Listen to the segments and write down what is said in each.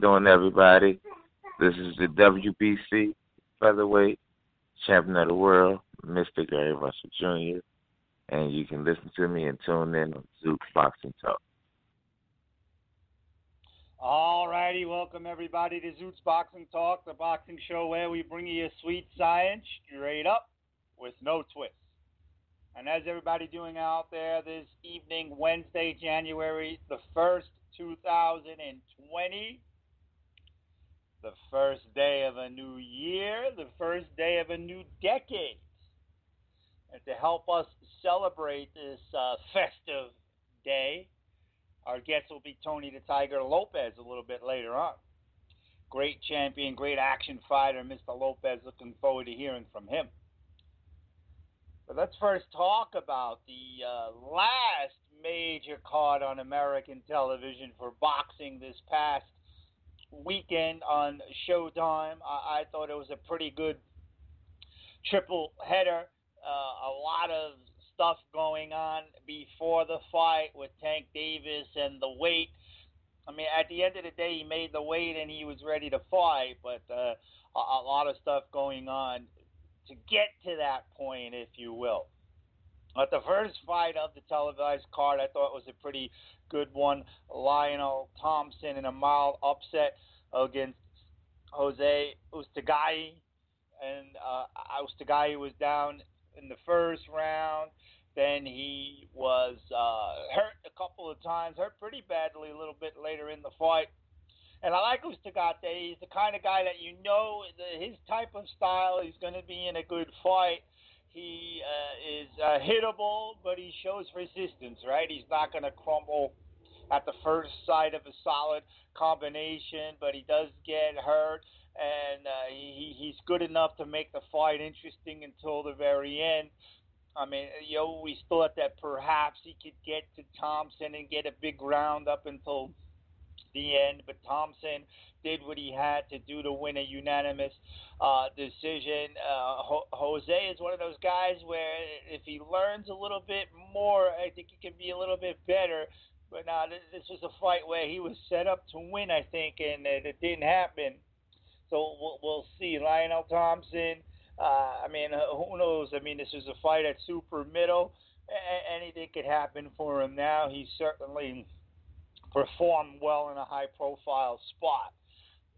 Doing, everybody? This is the WBC featherweight champion of the world, Mr. Gary Russell Jr. And you can listen to me and tune in on Zutes Boxing Talk. All righty, welcome everybody to Zutes Boxing Talk, the boxing show where we bring you sweet science straight up with no twists. And how's everybody doing out there this evening, Wednesday, January the 1st, 2020? The first day of a new year, the first day of a new decade. And to help us celebrate this uh, festive day, our guest will be Tony the Tiger Lopez a little bit later on. Great champion, great action fighter, Mr. Lopez. Looking forward to hearing from him. But let's first talk about the uh, last major card on American television for boxing this past weekend on Showtime. I, I thought it was a pretty good triple header. Uh, a lot of stuff going on before the fight with Tank Davis and the weight. I mean, at the end of the day, he made the weight and he was ready to fight, but uh, a, a lot of stuff going on to get to that point, if you will. But the first fight of the televised card, I thought was a pretty good one. Lionel Thompson in a mild upset against Jose Uzcategui, and uh, Uzcategui was down in the first round. Then he was uh, hurt a couple of times, hurt pretty badly a little bit later in the fight. And I like Uzcategui. He's the kind of guy that you know his type of style. He's going to be in a good fight. He uh, is uh, hittable, but he shows resistance, right? He's not going to crumble at the first sight of a solid combination, but he does get hurt, and uh, he, he's good enough to make the fight interesting until the very end. I mean, you always thought that perhaps he could get to Thompson and get a big round up until the end, but Thompson did what he had to do to win a unanimous uh, decision. Uh, Ho- Jose is one of those guys where if he learns a little bit more, I think he can be a little bit better. But now this, this was a fight where he was set up to win, I think, and it, it didn't happen. So we'll, we'll see. Lionel Thompson. Uh, I mean, who knows? I mean, this was a fight at super middle. A- anything could happen for him now. He's certainly performed well in a high profile spot.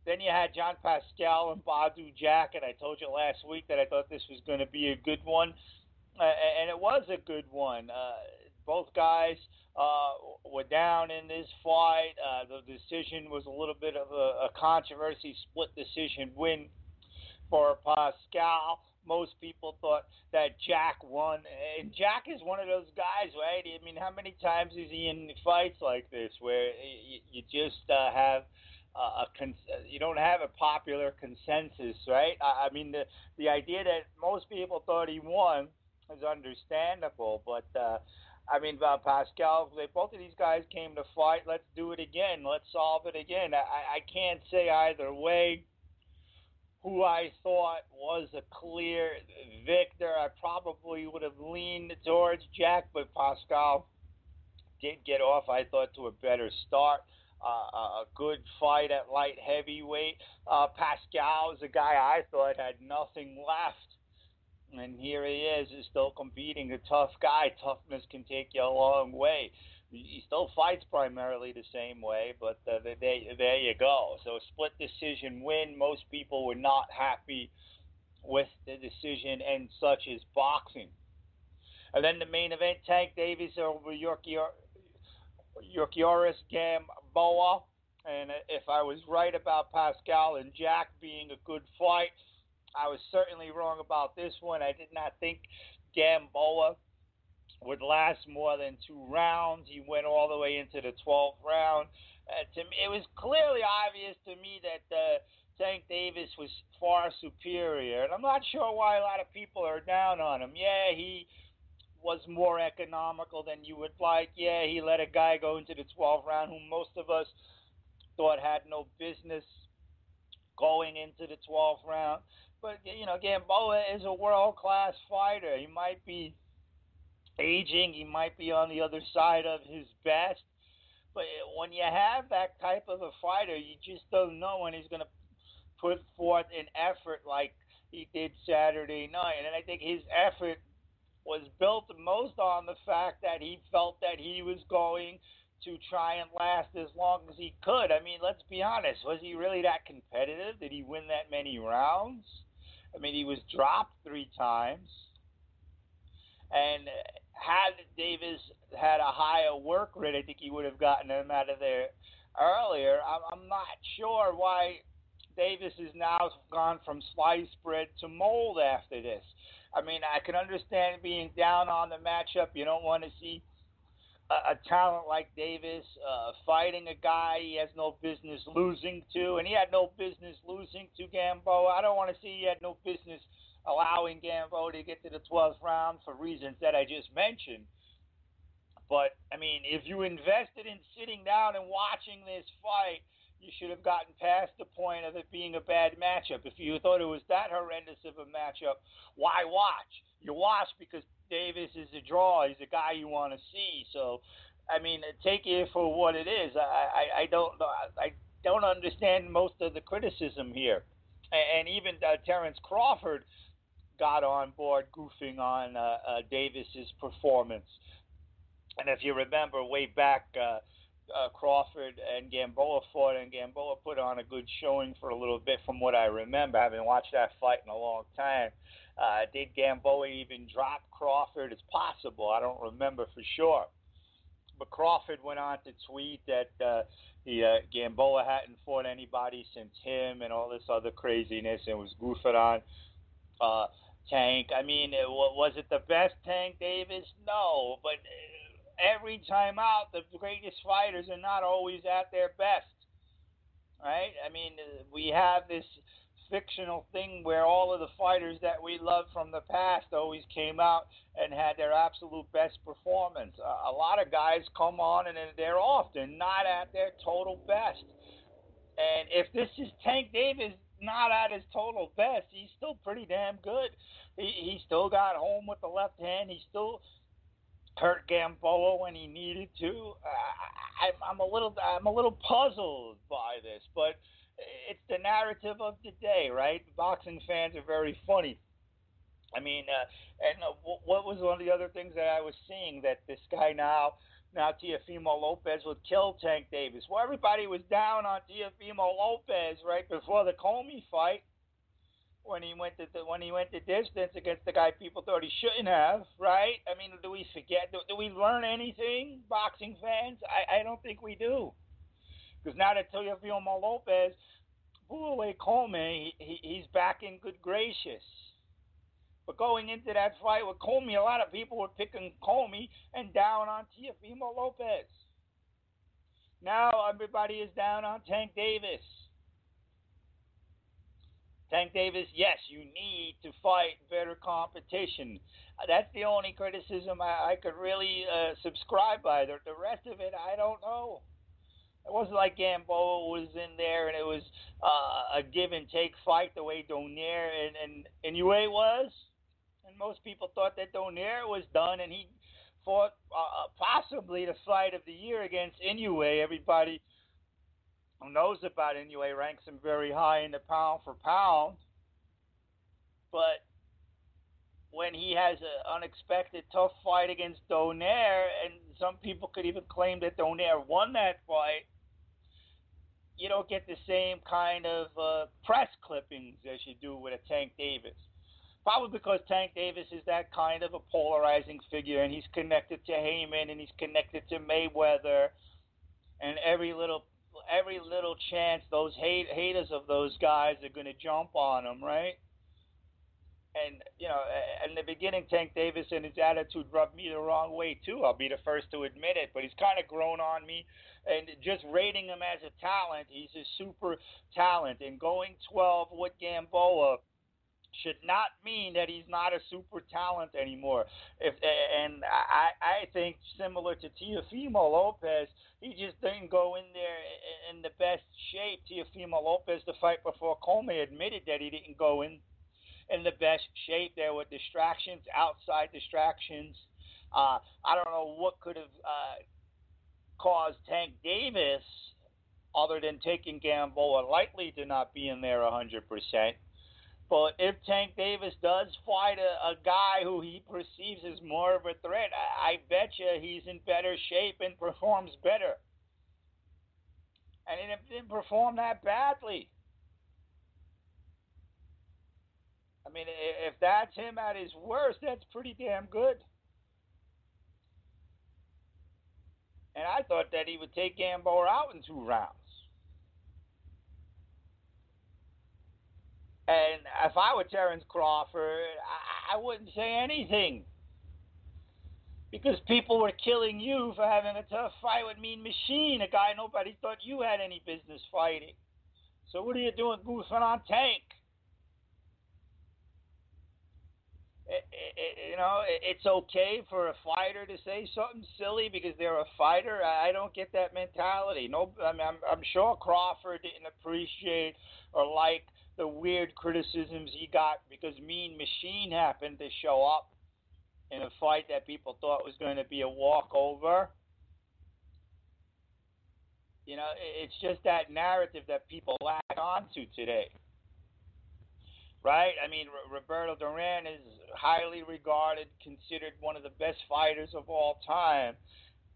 Then you had John Pascal and Badou Jack, and I told you last week that I thought this was going to be a good one, uh, and it was a good one. Uh, both guys uh, were down in this fight. Uh, the decision was a little bit of a, a controversy, split decision win for Pascal most people thought that Jack won, and Jack is one of those guys, right? I mean, how many times is he in fights like this where you, you just uh, have a con- you don't have a popular consensus, right? I, I mean, the the idea that most people thought he won is understandable, but uh, I mean, uh, Pascal, they, both of these guys came to fight. Let's do it again. Let's solve it again. I, I can't say either way who I thought was a clear victor. I probably would have leaned towards Jack, but Pascal did get off, I thought, to a better start. Uh, a good fight at light heavyweight. Uh, Pascal is a guy I thought had nothing left. And here he is, is still competing. A tough guy. Toughness can take you a long way he still fights primarily the same way, but uh, there, there you go. So split decision win. Most people were not happy with the decision, and such is boxing. And then the main event: Tank Davis over Yuriorkis Gamboa. And if I was right about Pascal and Jack being a good fight, I was certainly wrong about this one. I did not think Gamboa would last more than two rounds. He went all the way into the 12th round. Uh, to me, it was clearly obvious to me that uh, Tank Davis was far superior, and I'm not sure why a lot of people are down on him. Yeah, he was more economical than you would like. Yeah, he let a guy go into the 12th round who most of us thought had no business going into the 12th round. But you know, Gamboa is a world class fighter. He might be aging. He might be on the other side of his best, But when you have that type of a fighter, you just don't know when he's going to put forth an effort like he did Saturday night. And I think his effort was built most on the fact that he felt that he was going to try and last as long as he could. I mean, let's be honest. Was he really that competitive? Did he win that many rounds? I mean, he was dropped three times. And had Davis had a higher work rate, I think he would have gotten him out of there earlier. I'm not sure why Davis is now gone from sliced bread to mold after this. I mean, I can understand being down on the matchup. You don't want to see a, a talent like Davis uh, fighting a guy he has no business losing to, and he had no business losing to Gamboa. I don't want to see he had no business allowing Gamboa to get to the 12th round for reasons that I just mentioned. But I mean, if you invested in sitting down and watching this fight, you should have gotten past the point of it being a bad matchup. If you thought it was that horrendous of a matchup, why watch? You watch because Davis is a draw. He's a guy you want to see. So, I mean, take it for what it is. I, I, I don't I don't understand most of the criticism here, and even uh, Terence Crawford got on board goofing on uh, uh, Davis's performance. And if you remember way back. Uh, uh, Crawford and Gamboa fought, and Gamboa put on a good showing for a little bit, from what I remember, having watched that fight in a long time. Uh, did Gamboa even drop Crawford? It's possible. I don't remember for sure. But Crawford went on to tweet that uh, the uh, Gamboa hadn't fought anybody since him and all this other craziness and was goofing on uh, Tank. I mean, was it the best Tank Davis? No, but every time out, the greatest fighters are not always at their best. Right? I mean, we have this fictional thing where all of the fighters that we love from the past always came out and had their absolute best performance. Uh, a lot of guys come on and they're often not at their total best. And if this is Tank Davis not at his total best, he's still pretty damn good. He he still got home with the left hand. He still hurt Gamboa when he needed to. Uh, I, I'm a little I'm a little puzzled by this, but it's the narrative of the day, right? Boxing fans are very funny. I mean, uh, and uh, what was one of the other things that I was seeing that this guy now, now Teofimo Lopez would kill Tank Davis. Well, everybody was down on Teofimo Lopez right before the Commey fight when he went to the, when he went the distance against the guy people thought he shouldn't have, right? I mean, do we forget? Do, do we learn anything, boxing fans? I, I don't think we do. Because now that Teofimo Lopez blew away Commey, he, he's back in good gracious. But going into that fight with Commey, a lot of people were picking Commey and down on Teofimo Lopez. Now everybody is down on Tank Davis. Tank Davis, yes, you need to fight better competition. That's the only criticism I, I could really uh, subscribe by. The, the rest of it, I don't know. It wasn't like Gamboa was in there and it was uh, a give and take fight the way Donaire and, and, and was. And most people thought that Donaire was done and he fought uh, possibly the fight of the year against Inoue. Everybody who knows about Inoue ranks him very high in the pound for pound. But when he has an unexpected tough fight against Donaire, and some people could even claim that Donaire won that fight, you don't get the same kind of uh, press clippings as you do with a Tank Davis. Probably because Tank Davis is that kind of a polarizing figure, and he's connected to Haymon, and he's connected to Mayweather, and every little every little chance those hate, haters of those guys are going to jump on him, right? And you know, in the beginning, Tank Davis and his attitude rubbed me the wrong way too. I'll be the first to admit it. But he's kind of grown on me, and just rating him as a talent, he's a super talent. And going 12 with Gamboa should not mean that he's not a super talent anymore. If and I I think similar to Teofimo Lopez, he just didn't go in there in the best shape. Teofimo Lopez, the fight before Commey, admitted that he didn't go in in the best shape. There were distractions, outside distractions. Uh, I don't know what could have uh, caused Tank Davis, other than taking Gamboa lightly, to not be in there 100%. But if Tank Davis does fight a, a guy who he perceives as more of a threat, I, I bet you he's in better shape and performs better. And he didn't perform that badly. I mean, if that's him at his worst, that's pretty damn good. And I thought that he would take Gamboa out in two rounds. And if I were Terence Crawford, I, I wouldn't say anything. Because people were killing you for having a tough fight with Mean Machine, a guy nobody thought you had any business fighting. So what are you doing goofing on Tank? It, it, you know, it, it's okay for a fighter to say something silly because they're a fighter. I don't get that mentality. No, I mean, I'm, I'm sure Crawford didn't appreciate or like the weird criticisms he got because Mean Machine happened to show up in a fight that people thought was going to be a walkover. You know, it's just that narrative that people latch onto today. Right? I mean, Roberto Duran is highly regarded, considered one of the best fighters of all time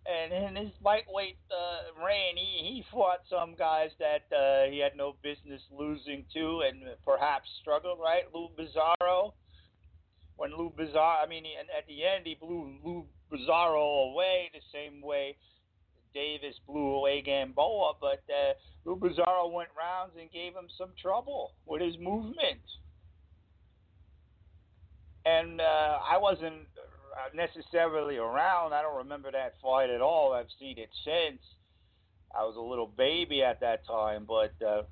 and in his lightweight uh, reign, he, he fought some guys that uh, he had no business losing to, and perhaps struggled. Right, Lou Bizzarro. When Lou Bizzarro, I mean, he, at the end, he blew Lou Bizzarro away the same way Davis blew away Gamboa. But uh, Lou Bizzarro went rounds and gave him some trouble with his movement. And uh, I wasn't necessarily around. I don't remember that fight at all. I've seen it since. I was a little baby at that time, but uh,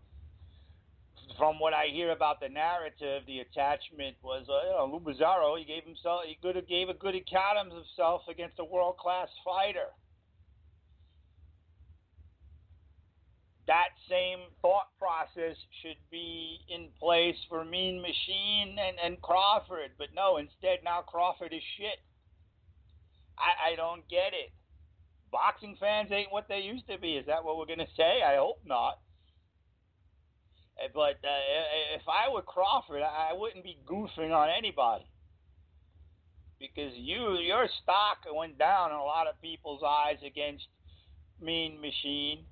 from what I hear about the narrative, the attachment was uh, you know. He gave himself, he have gave a good account of himself against a world class fighter. That same thought process should be in place for Mean Machine and, and Crawford, but no, instead now Crawford is shit. I, I don't get it. Boxing fans ain't what they used to be. Is that what we're to say? I hope not. Eh, but uh, if I were Crawford, I wouldn't be goofing on anybody because you your stock went down in a lot of people's eyes against Mean Machine.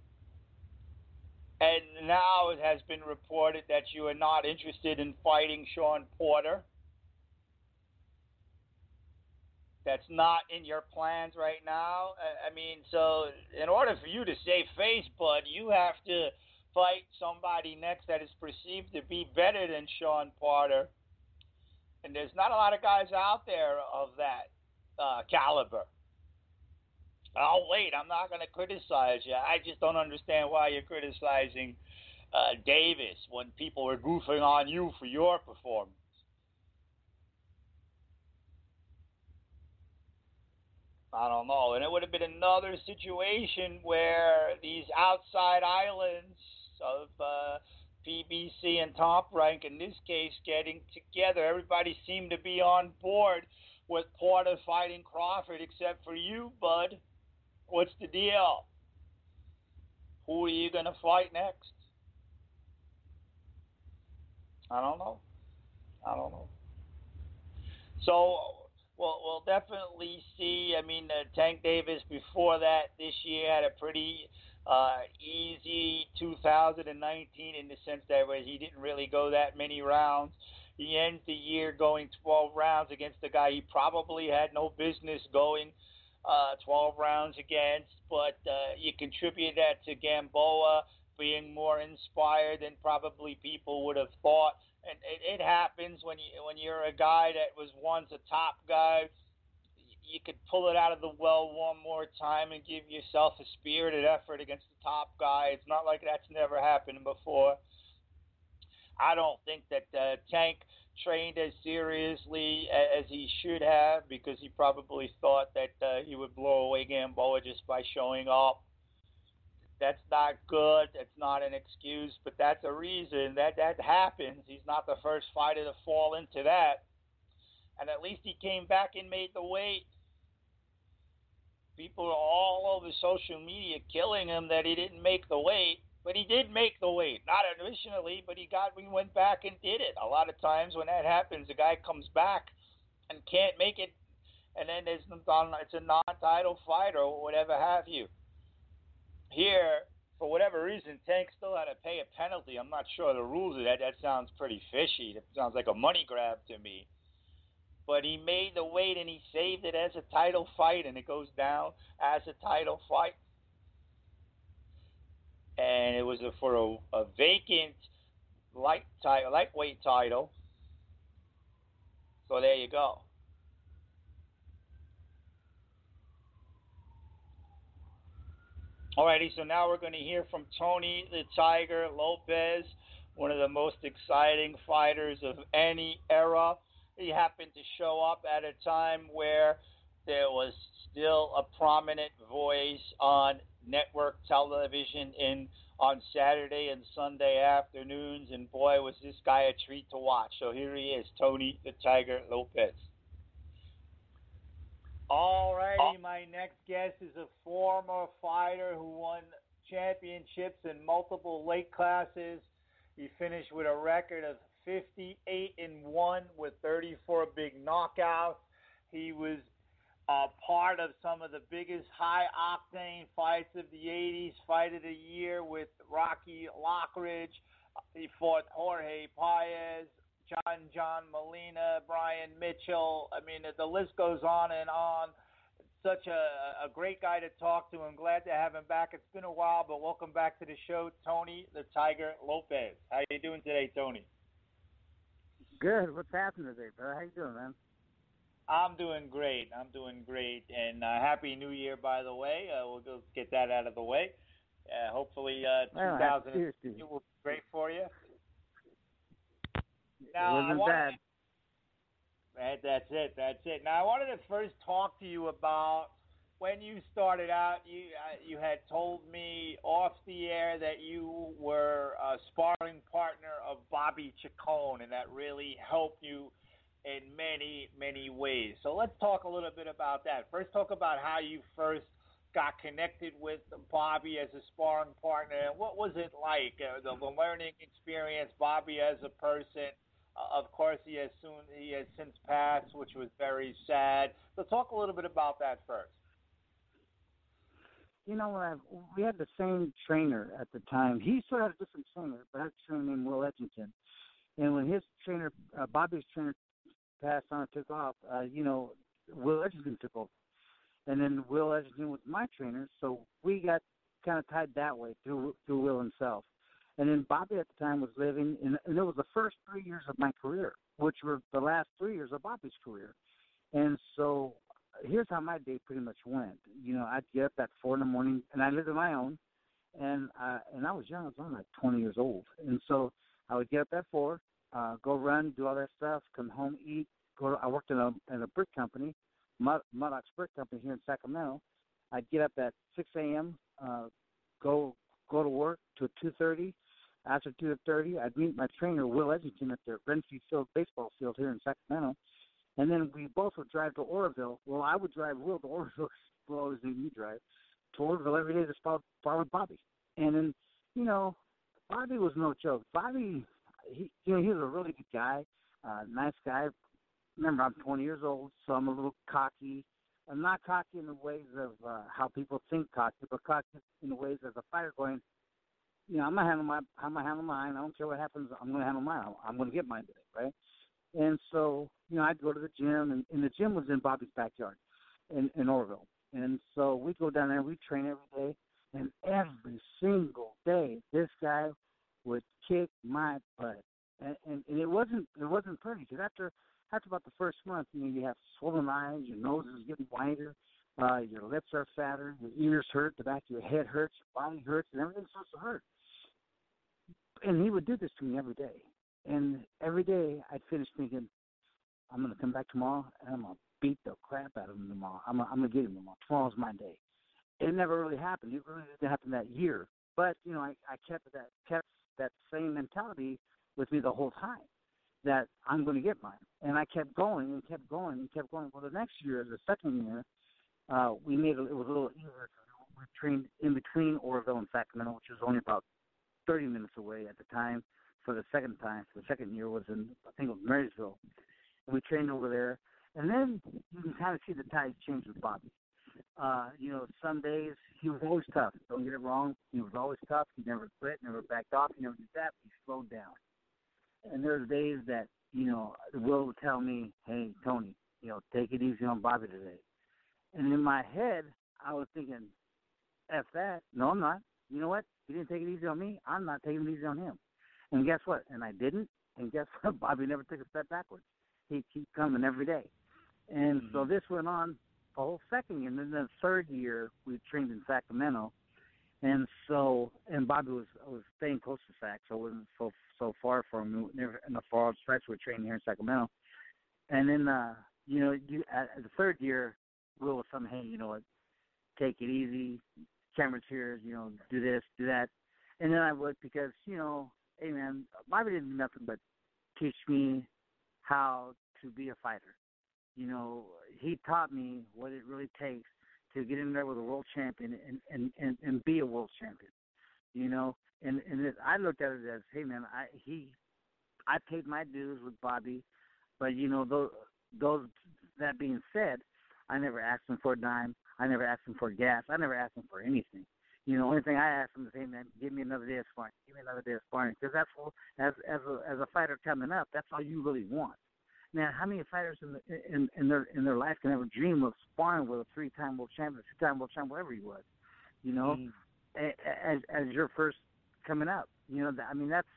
And now it has been reported that you are not interested in fighting Shawn Porter. That's not in your plans right now. I mean, so in order for you to save face, bud, you have to fight somebody next that is perceived to be better than Shawn Porter. And there's not a lot of guys out there of that uh, caliber. Oh, wait, I'm not going to criticize you. I just don't understand why you're criticizing uh, Davis when people were goofing on you for your performance. I don't know. And it would have been another situation where these outside islands of uh, PBC and Top Rank, in this case, getting together, everybody seemed to be on board with Porter fighting Crawford, except for you, Bud. What's the deal? Who are you going to fight next? I don't know. I don't know. So We'll, we'll definitely see. I mean, uh, Tank Davis before that this year had a pretty uh, easy 2019 in the sense that where he didn't really go that many rounds. He ends the year going 12 rounds against a guy he probably had no business going uh, 12 rounds against, but uh, you contribute that to Gamboa being more inspired than probably people would have thought and it, it happens when you when you're a guy that was once a top guy. You could pull it out of the well one more time and give yourself a spirited effort against the top guy. It's not like that's never happened before. I don't think that uh, Tank trained as seriously as he should have because he probably thought that uh, he would blow away Gamboa just by showing up that's not good. It's not an excuse, but that's a reason that that happens. He's not the first fighter to fall into that. And at least he came back and made the weight. people are all over social media killing him that he didn't make the weight. But he did make the weight, not initially, but he got he went back and did it. A lot of times when that happens, the guy comes back and can't make it, and then there's it's a non-title fight or whatever have you. Here, for whatever reason, Tank still had to pay a penalty. I'm not sure the rules of that. That sounds pretty fishy. It sounds like a money grab to me. But he made the weight and he saved it as a title fight, and it goes down as a title fight. And it was a, for a, a vacant light title, lightweight title. So there you go. Alrighty, so now we're going to hear from Tony the Tiger Lopez, one of the most exciting fighters of any era. He happened to show up at a time where there was still a prominent voice on network television in on Saturday and Sunday afternoons, and boy, was this guy a treat to watch. So here he is, Tony the Tiger Lopez. Alrighty, my next guest is a former fighter who won championships in multiple weight classes. He finished with a record of 58 and 1 with 34 big knockouts. He was uh, part of some of the biggest high octane fights of the 80s, fight of the year with Rocky Lockridge. He fought Jorge Paez, John John Molina, Brian Mitchell. I mean, the list goes on and on. Such a, a great guy to talk to. I'm glad to have him back. It's been a while, but welcome back to the show, Tony the Tiger Lopez. How you doing today, Tony? Good. What's happening today, bro? How you doing, man? I'm doing great. I'm doing great, and uh, happy New Year, by the way. Uh, we'll just get that out of the way. Uh, hopefully, uh, 2002 will be great for you. Now, it wasn't bad. Right, that's it. That's it. Now, I wanted to first talk to you about when you started out. You uh, you had told me off the air that you were a sparring partner of Bobby Chacon, and that really helped you in many many ways. So let's talk a little bit about that. First, talk about how you first got connected with Bobby as a sparring partner, and what was it like? Uh, the, the learning experience, Bobby as a person of course, he has soon he has since passed, which was very sad. So, talk a little bit about that first. You know, uh, we had the same trainer at the time. He still had a different trainer, but had a trainer named Will Edgington. And when his trainer, uh, Bobby's trainer, passed on and took off, uh, you know, Will Edgington took over. And then Will Edgington was my trainer, so we got kind of tied that way through through Will himself. And then Bobby at the time was living, in, and it was the first three years of my career, which were the last three years of Bobby's career. And so here's how my day pretty much went. You know, I'd get up at four in the morning, and I lived on my own, and uh, and I was young. I was only like 20 years old, and so I would get up at four, uh, go run, do all that stuff, come home, eat. Go. To, I worked in a in a brick company, Mud, Brick Company here in Sacramento. I'd get up at 6 a.m., uh, go go to work to 2:30, after 2.30, I'd meet my trainer, Will Edgington, at the Renfrew Field baseball field here in Sacramento. And then we both would drive to Oroville. Well, I would drive Will to Oroville. Will always need me drive to Oroville every day to spar with Bobby. And then, you know, Bobby was no joke. Bobby, he, you know, he was a really good guy, uh, nice guy. Remember, I'm 20 years old, so I'm a little cocky. I'm not cocky in the ways of uh, how people think cocky, but cocky in the ways as a fighter going, you know, I'm gonna handle my I'm gonna handle mine. I don't care what happens. I'm gonna handle mine. I'm gonna get mine today, right? And so, you know, I'd go to the gym, and, and the gym was in Bobby's backyard, in in Oroville. And so we'd go down there. We'd train every day, and every single day, this guy would kick my butt. And, and, and it wasn't it wasn't pretty because after after about the first month, you know, you have swollen eyes, your nose is getting wider, uh, your lips are fatter, your ears hurt, the back of your head hurts, your body hurts, and everything starts to hurt and he would do this to me every day. And every day I'd finish thinking, I'm gonna come back tomorrow and I'm gonna beat the crap out of him tomorrow. I'm gonna, I'm gonna get him tomorrow. Tomorrow's my day. It never really happened. It really didn't happen that year. But you know, I, I kept that kept that same mentality with me the whole time that I'm going to get mine. And I kept going and kept going and kept going. Well, the next year, the second year, uh, we made it, it was a little easier. We trained in between Oroville and Sacramento, which was only about 30 minutes away at the time. For the second time, for the second year was in I think it was Marysville. And we trained over there, and then you can kind of see the tides change with Bobby. Uh, you know, some days he was always tough. Don't get it wrong. He was always tough. He never quit, never backed off. He never did that. He slowed down. And there's days that you know Will would tell me, "Hey, Tony, you know, take it easy on Bobby today." And in my head, I was thinking, "F that. No, I'm not. You know what? He didn't take it easy on me. I'm not taking it easy on him." And guess what? And I didn't. And guess what? Bobby never took a step backwards. He keep coming every day. And mm-hmm. so this went on a whole second year. And then the third year, we trained in Sacramento. And so, and Bobby was was staying close to Sac, so it wasn't so so far from never in the far stretch. We are training here in Sacramento, and then uh, you know, you at, at the third year, Will was something, hey, you know what, take it easy, cameras here, you know, do this, do that, and then I would because you know hey man, Bobby didn't do nothing but teach me how to be a fighter. You know, he taught me what it really takes to get in there with a world champion and and and, and be a world champion. You know, and and it, I looked at it as, hey man, I he, I paid my dues with Bobby, but you know those those that being said, I never asked him for a dime. I never asked him for gas. I never asked him for anything. You know, only thing I ask them is, hey man, give me another day of sparring. Give me another day of sparring, because that's all. As as a as a fighter coming up, that's all you really want. Now, how many fighters in the, in in their in their life can ever dream of sparring with a three-time world champion, two-time world champion, whatever he was? You know, mm. as as your first coming up. You know, I mean that's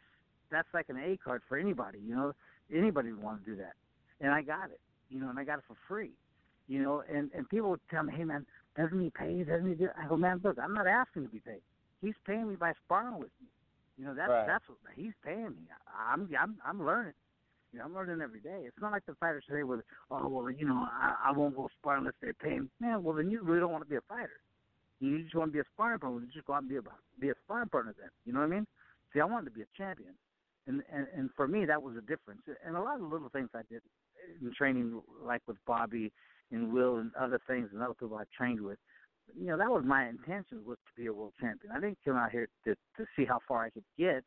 that's like an A card for anybody. You know, anybody would want to do that, and I got it. You know, and I got it for free. You know, and and people would tell me, hey man, doesn't he pay? Doesn't he do? I go, man, look, I'm not asking to be paid. He's paying me by sparring with me. You know, that's right. that's what he's paying me. I'm I'm I'm learning. You know, I'm learning every day. It's not like the fighters say, "Well, oh well, you know, I, I won't go spar unless they pay me." Man, well then you really don't want to be a fighter. You just want to be a sparring partner. You just go out and be a be a sparring partner then. You know what I mean? See, I wanted to be a champion, and and and for me that was a difference. And a lot of little things I did in training, like with Bobby and Will and other things and other people I trained with. You know, that was my intention was to be a world champion. I didn't come out here to to see how far I could get.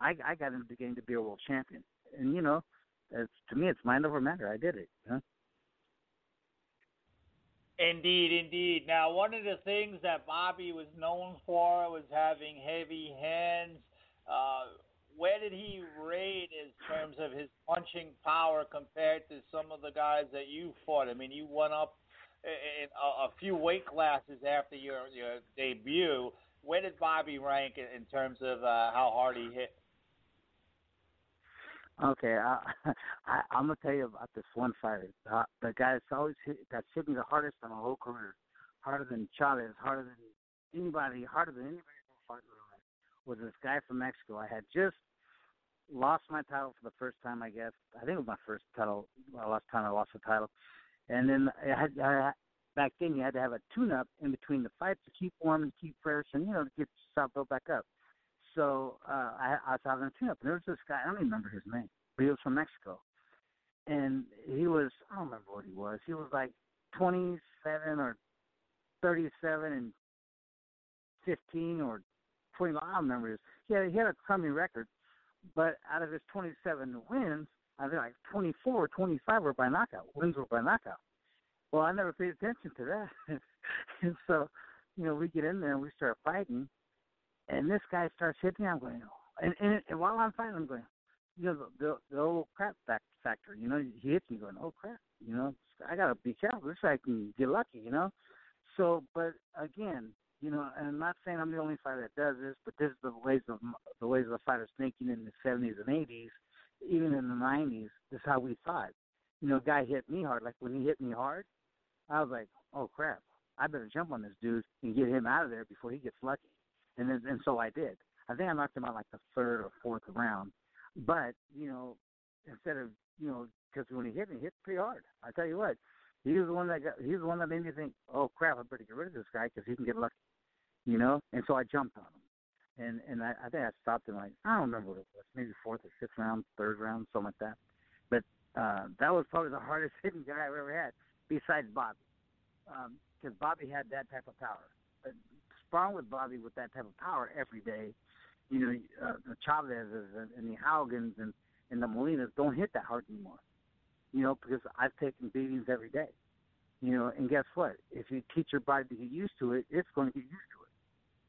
I I got into the game to be a world champion, and you know, it's to me it's mind over matter. I did it. Know? Indeed, indeed. Now, one of the things that Bobby was known for was having heavy hands. Uh, where did he rate in terms of his punching power compared to some of the guys that you fought? I mean, you went up in a, a few weight classes after your your debut. Where did Bobby rank in, in terms of uh, how hard he hit? Okay, I, I, I'm gonna tell you about this one fighter. Uh, the guy that's always hit, that's hit me the hardest in my whole career, harder than Chavez, harder than anybody, harder than anybody in my life, was this guy from Mexico. I had just lost my title for the first time, I guess. I think it was my first title. I lost time I lost the title, and then I had I, back then you had to have a tune-up in between the fights to keep warm and keep fresh, and you know to get yourself built back up. So uh, I, I was having a tune-up, and there was this guy. I don't even remember his name, but he was from Mexico, and he was I don't remember what he was. He was like 27 or 37 and 15 or 20. I remember his. He had, he had a crummy record, but out of his 27 wins, I think like 24 or 25 were by knockout. Wins were by knockout. Well, I never paid attention to that. and so, you know, we get in there and we start fighting, and this guy starts hitting me. I'm going, and, and, and while I'm fighting, I'm going, you know, the, the, the old crap factor. You know, he hits me going, oh crap. You know, I gotta be careful. This I can get lucky. You know. So, but again, you know, and I'm not saying I'm the only fighter that does this, but this is the ways of the ways of the fighters thinking in the 70s and 80s, even in the 90s. This is how we thought. You know, a guy hit me hard. Like when he hit me hard, I was like, oh crap, I better jump on this dude and get him out of there before he gets lucky. And then, and so I did. I think I knocked him out like the third or fourth round. But you know, instead of you know, because when he hit me, he hit pretty hard. I tell you what, he was the one that got. He was the one that made me think, oh crap, I better get rid of this guy because he can get lucky. You know, and so I jumped on him, and and I, I think I stopped him like I don't remember what it was, maybe fourth or fifth round, third round, something like that. But uh, that was probably the hardest hitting guy I've ever had, besides Bobby. because um, Bobby had that type of power. But sparring with Bobby with that type of power every day, you know, uh, the Chavezes and, and the Haugens and and the Molinas don't hit that hard anymore. You know, because I've taken beatings every day. You know, and guess what? If you teach your body to get used to it, it's going to get used to it.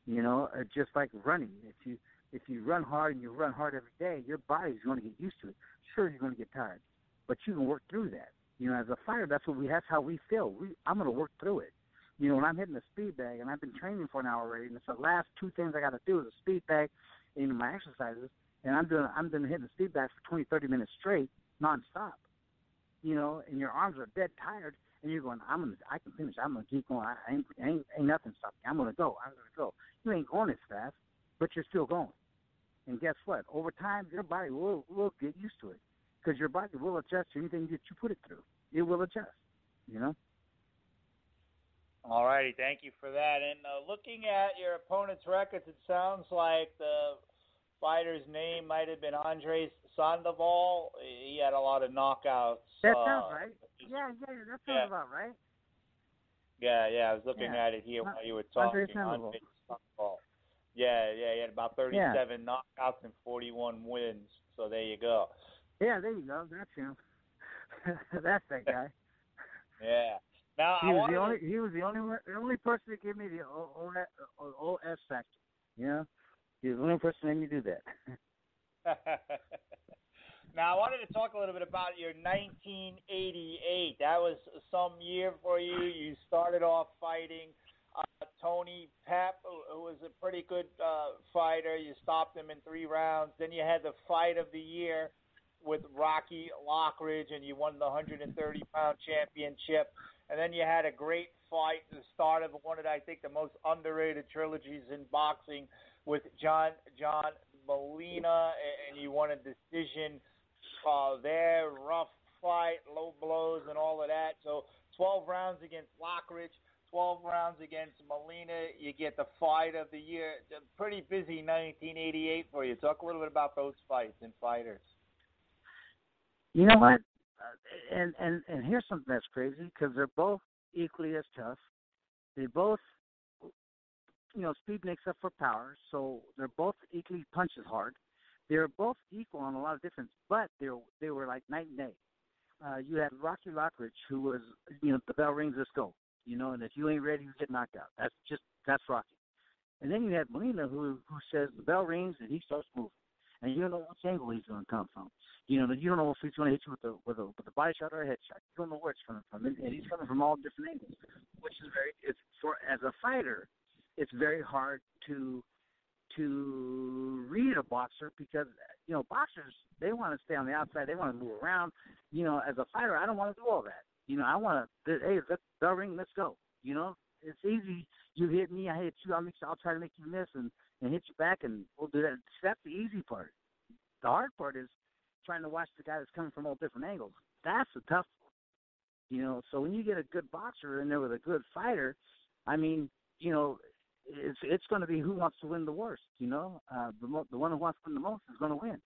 You know, uh, just like running. If you if you run hard and you run hard every day, your body's going to get used to it. Sure, you're going to get tired, but you can work through that. You know, as a fighter, that's what we that's how we feel. We I'm going to work through it. You know, when I'm hitting the speed bag and I've been training for an hour already, and it's the last two things I got to do is a speed bag and my exercises, and I'm doing I'm doing hitting the speed bag for 20, 30 minutes straight, nonstop. You know, and your arms are dead tired, you're going, I'm gonna, I can finish. I'm gonna keep going. I ain't, ain't, ain't nothing stopping. I'm gonna go. I'm gonna go. You ain't going as fast, but you're still going. And guess what? Over time, your body will will get used to it because your body will adjust to anything that you put it through. It will adjust. You know. All righty, thank you for that. And uh, looking at your opponent's records, it sounds like the fighter's name might have been Andres Sandoval. He had a lot of knockouts. That uh, sounds right. Yeah, yeah, that sounds yeah. about right. Yeah, yeah, I was looking yeah. at it here while you were talking. Sandoval. Yeah, yeah, he had about 37 yeah. knockouts and 41 wins. So there you go. Yeah, there you go. That's him. That's that guy. yeah. Now he I was the only he was the only the only person that gave me the OS factor. You know, he was the only person that made me do that. now I wanted to talk a little bit about your 1988. That was some year for you. You started off fighting uh, Tony Pep, who was a pretty good uh, fighter. You stopped him in three rounds. Then you had the fight of the year with Rocky Lockridge, and you won the 130 pound championship. And then you had a great fight, the start of one of I think the most underrated trilogies in boxing with John John Molina, and you won a decision uh, there. Rough fight, low blows, and all of that. So 12 rounds against Lockridge. 12 rounds against Molina. You get the fight of the year. It's a pretty busy 1988 for you. Talk a little bit about those fights and fighters. You know what? Uh, and and and here's something that's crazy because they're both equally as tough. They both, you know, speed makes up for power, so they're both equally punches hard. They're both equal on a lot of difference, but they they were like night and day. Uh, you had Rocky Lockridge, who was, you know, the bell rings, let's go. You know, and if you ain't ready, you get knocked out. That's just that's Rocky. And then you had Molina, who who says the bell rings and he starts moving, and you don't know which angle he's going to come from. You know, you don't know if he's going to hit you with a with a with a body shot or a head shot. You don't know where it's coming from, and, and he's coming from all different angles, which is very. It's for as a fighter, it's very hard to to read a boxer because you know boxers they want to stay on the outside, they want to move around. You know, as a fighter, I don't want to do all that. You know, I want to hey, let's bell ring, let's go. You know, it's easy. You hit me, I hit you. I'll make, I'll try to make you miss and and hit you back, and we'll do that. That's the easy part. The hard part is trying to watch the guy that's coming from all different angles. That's the tough one. You know, so when you get a good boxer in there with a good fighter, I mean, you know, it's it's going to be who wants to win the worst. You know, uh, the mo- the one who wants to win the most is going to win.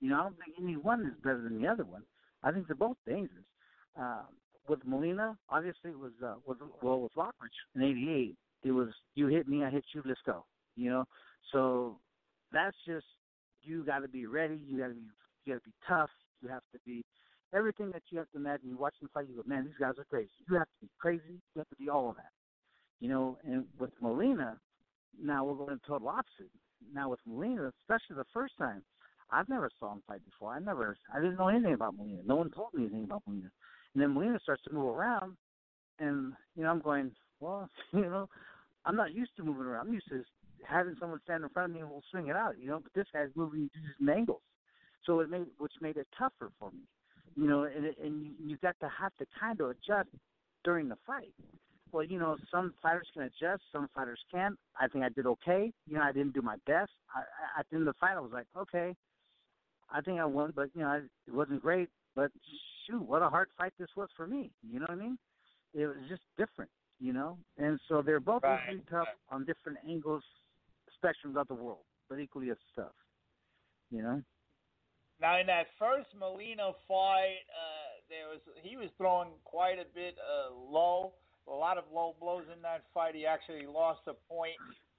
You know, I don't think any one is better than the other one. I think they're both dangerous. Uh, with Molina, obviously it was uh, was well with Lockridge in '88. It was you hit me, I hit you, let's go. You know, so that's just you got to be ready. You got to be you got to be tough. You have to be everything that you have to imagine. You watch them fight, you go, man, these guys are crazy. You have to be crazy. You have to be all of that. You know, and with Molina, now we're going to total opposite. Now with Molina, especially the first time, I've never saw him fight before. I never, I didn't know anything about Molina. No one told me anything about Molina. And then Molina starts to move around, and you know, I'm going, well, you know, I'm not used to moving around. I'm used to having someone stand in front of me and we'll swing it out, you know. But this guy's moving using angles, so it made which made it tougher for me, you know. And and you, you got to have to kind of adjust during the fight. Well, you know, some fighters can adjust, some fighters can't. I think I did okay. You know, I didn't do my best. I, I, at the end of the fight, I was like, okay, I think I won, but you know, I, it wasn't great. But shoot, what a hard fight this was for me. You know what I mean? It was just different, you know. And so they're both right. equally tough on different angles, spectrums of the world, but equally as tough. You know. Now, in that first Molina fight, uh, there was he was throwing quite a bit uh, low. A lot of low blows in that fight. He actually lost a point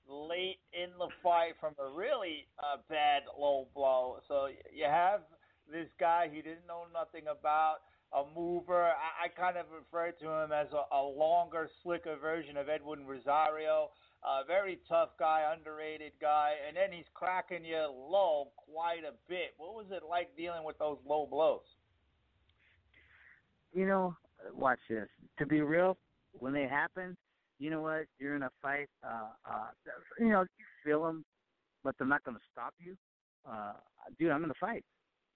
late in the fight from a really uh, bad low blow. So you have this guy he didn't know nothing about, a mover. I, I kind of refer to him as a, a longer, slicker version of Edwin Rosario. A very tough guy, underrated guy, and then he's cracking you low quite a bit. What was it like dealing with those low blows? You know, watch this. To be real, when they happen, you know what? You're in a fight. Uh, uh, you know, you feel them, but they're not going to stop you. Uh, dude, I'm in a fight.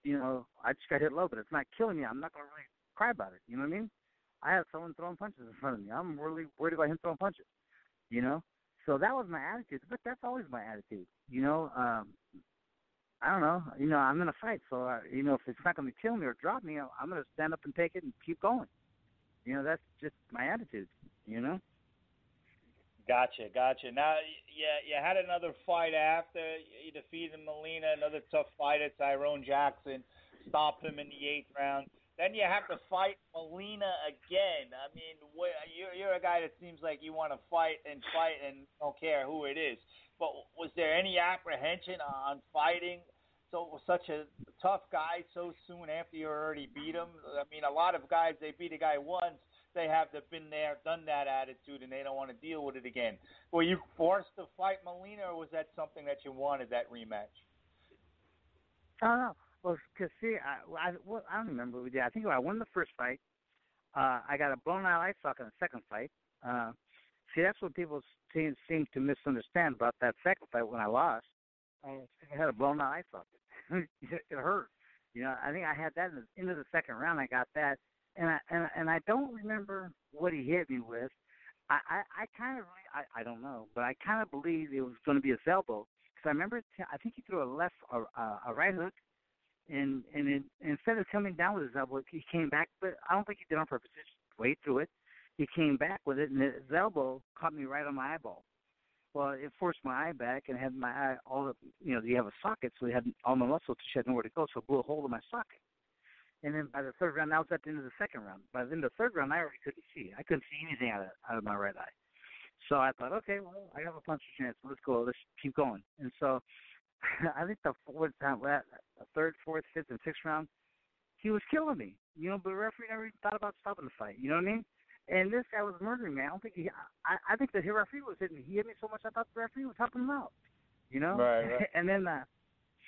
You know, I just got hit low, but it's not killing me. I'm not going to really cry about it. You know what I mean? I have someone throwing punches in front of me. I'm really worried about him throwing punches. You know, so that was my attitude. But that's always my attitude. You know, um, I don't know. You know, I'm in a fight, so uh, you know, if it's not going to kill me or drop me, I'm going to stand up and take it and keep going. You know, that's just my attitude. You know. Gotcha, gotcha. Now, yeah, you had another fight after you defeated Molina, another tough fight at Tyrone Jackson, stopped him in the eighth round. Then you have to fight Molina again. I mean, you're you're a guy that seems like you want to fight and fight and don't care who it is. But was there any apprehension on fighting so such a tough guy so soon after you already beat him? I mean, a lot of guys they beat a guy once they have the been there, done that attitude, and they don't want to deal with it again. Were you forced to fight Molina, or was that something that you wanted that rematch? I don't know. Well, because see, I, I, well, I don't remember what we did. I think I won the first fight. Uh, I got a blown out eye socket in the second fight. Uh, see, that's what people seem, seem to misunderstand about that second fight when I lost. I had a blown out eye socket. it hurt. You know, I think I had that in the end of the second round. I got that, and I and and I don't remember what he hit me with. I I, I kind of I I don't know, but I kind of believe it was going to be a elbow because I remember t- I think he threw a left a, a right hook, and and it, instead of coming down with his elbow, he came back. But I don't think he did on purpose. Just wait through it. He came back with it, and his elbow caught me right on my eyeball. Well, it forced my eye back and had my eye all the you know you have a socket, so he had all my muscles to shed nowhere to go, so it blew a hole in my socket. And then by the third round, I was at the end of the second round. By the end of the third round, I already couldn't see. I couldn't see anything out of out of my right eye. So I thought, okay, well, I have a punch chance. Let's go. Let's keep going. And so I think the fourth time, third, fourth, fifth, and sixth round, he was killing me. You know, but the referee never even thought about stopping the fight. You know what I mean? And this guy was murdering me. I don't think he. I, I think the referee was hitting me. He hit me so much. I thought the referee was helping him out. You know. Right. right. and then, uh,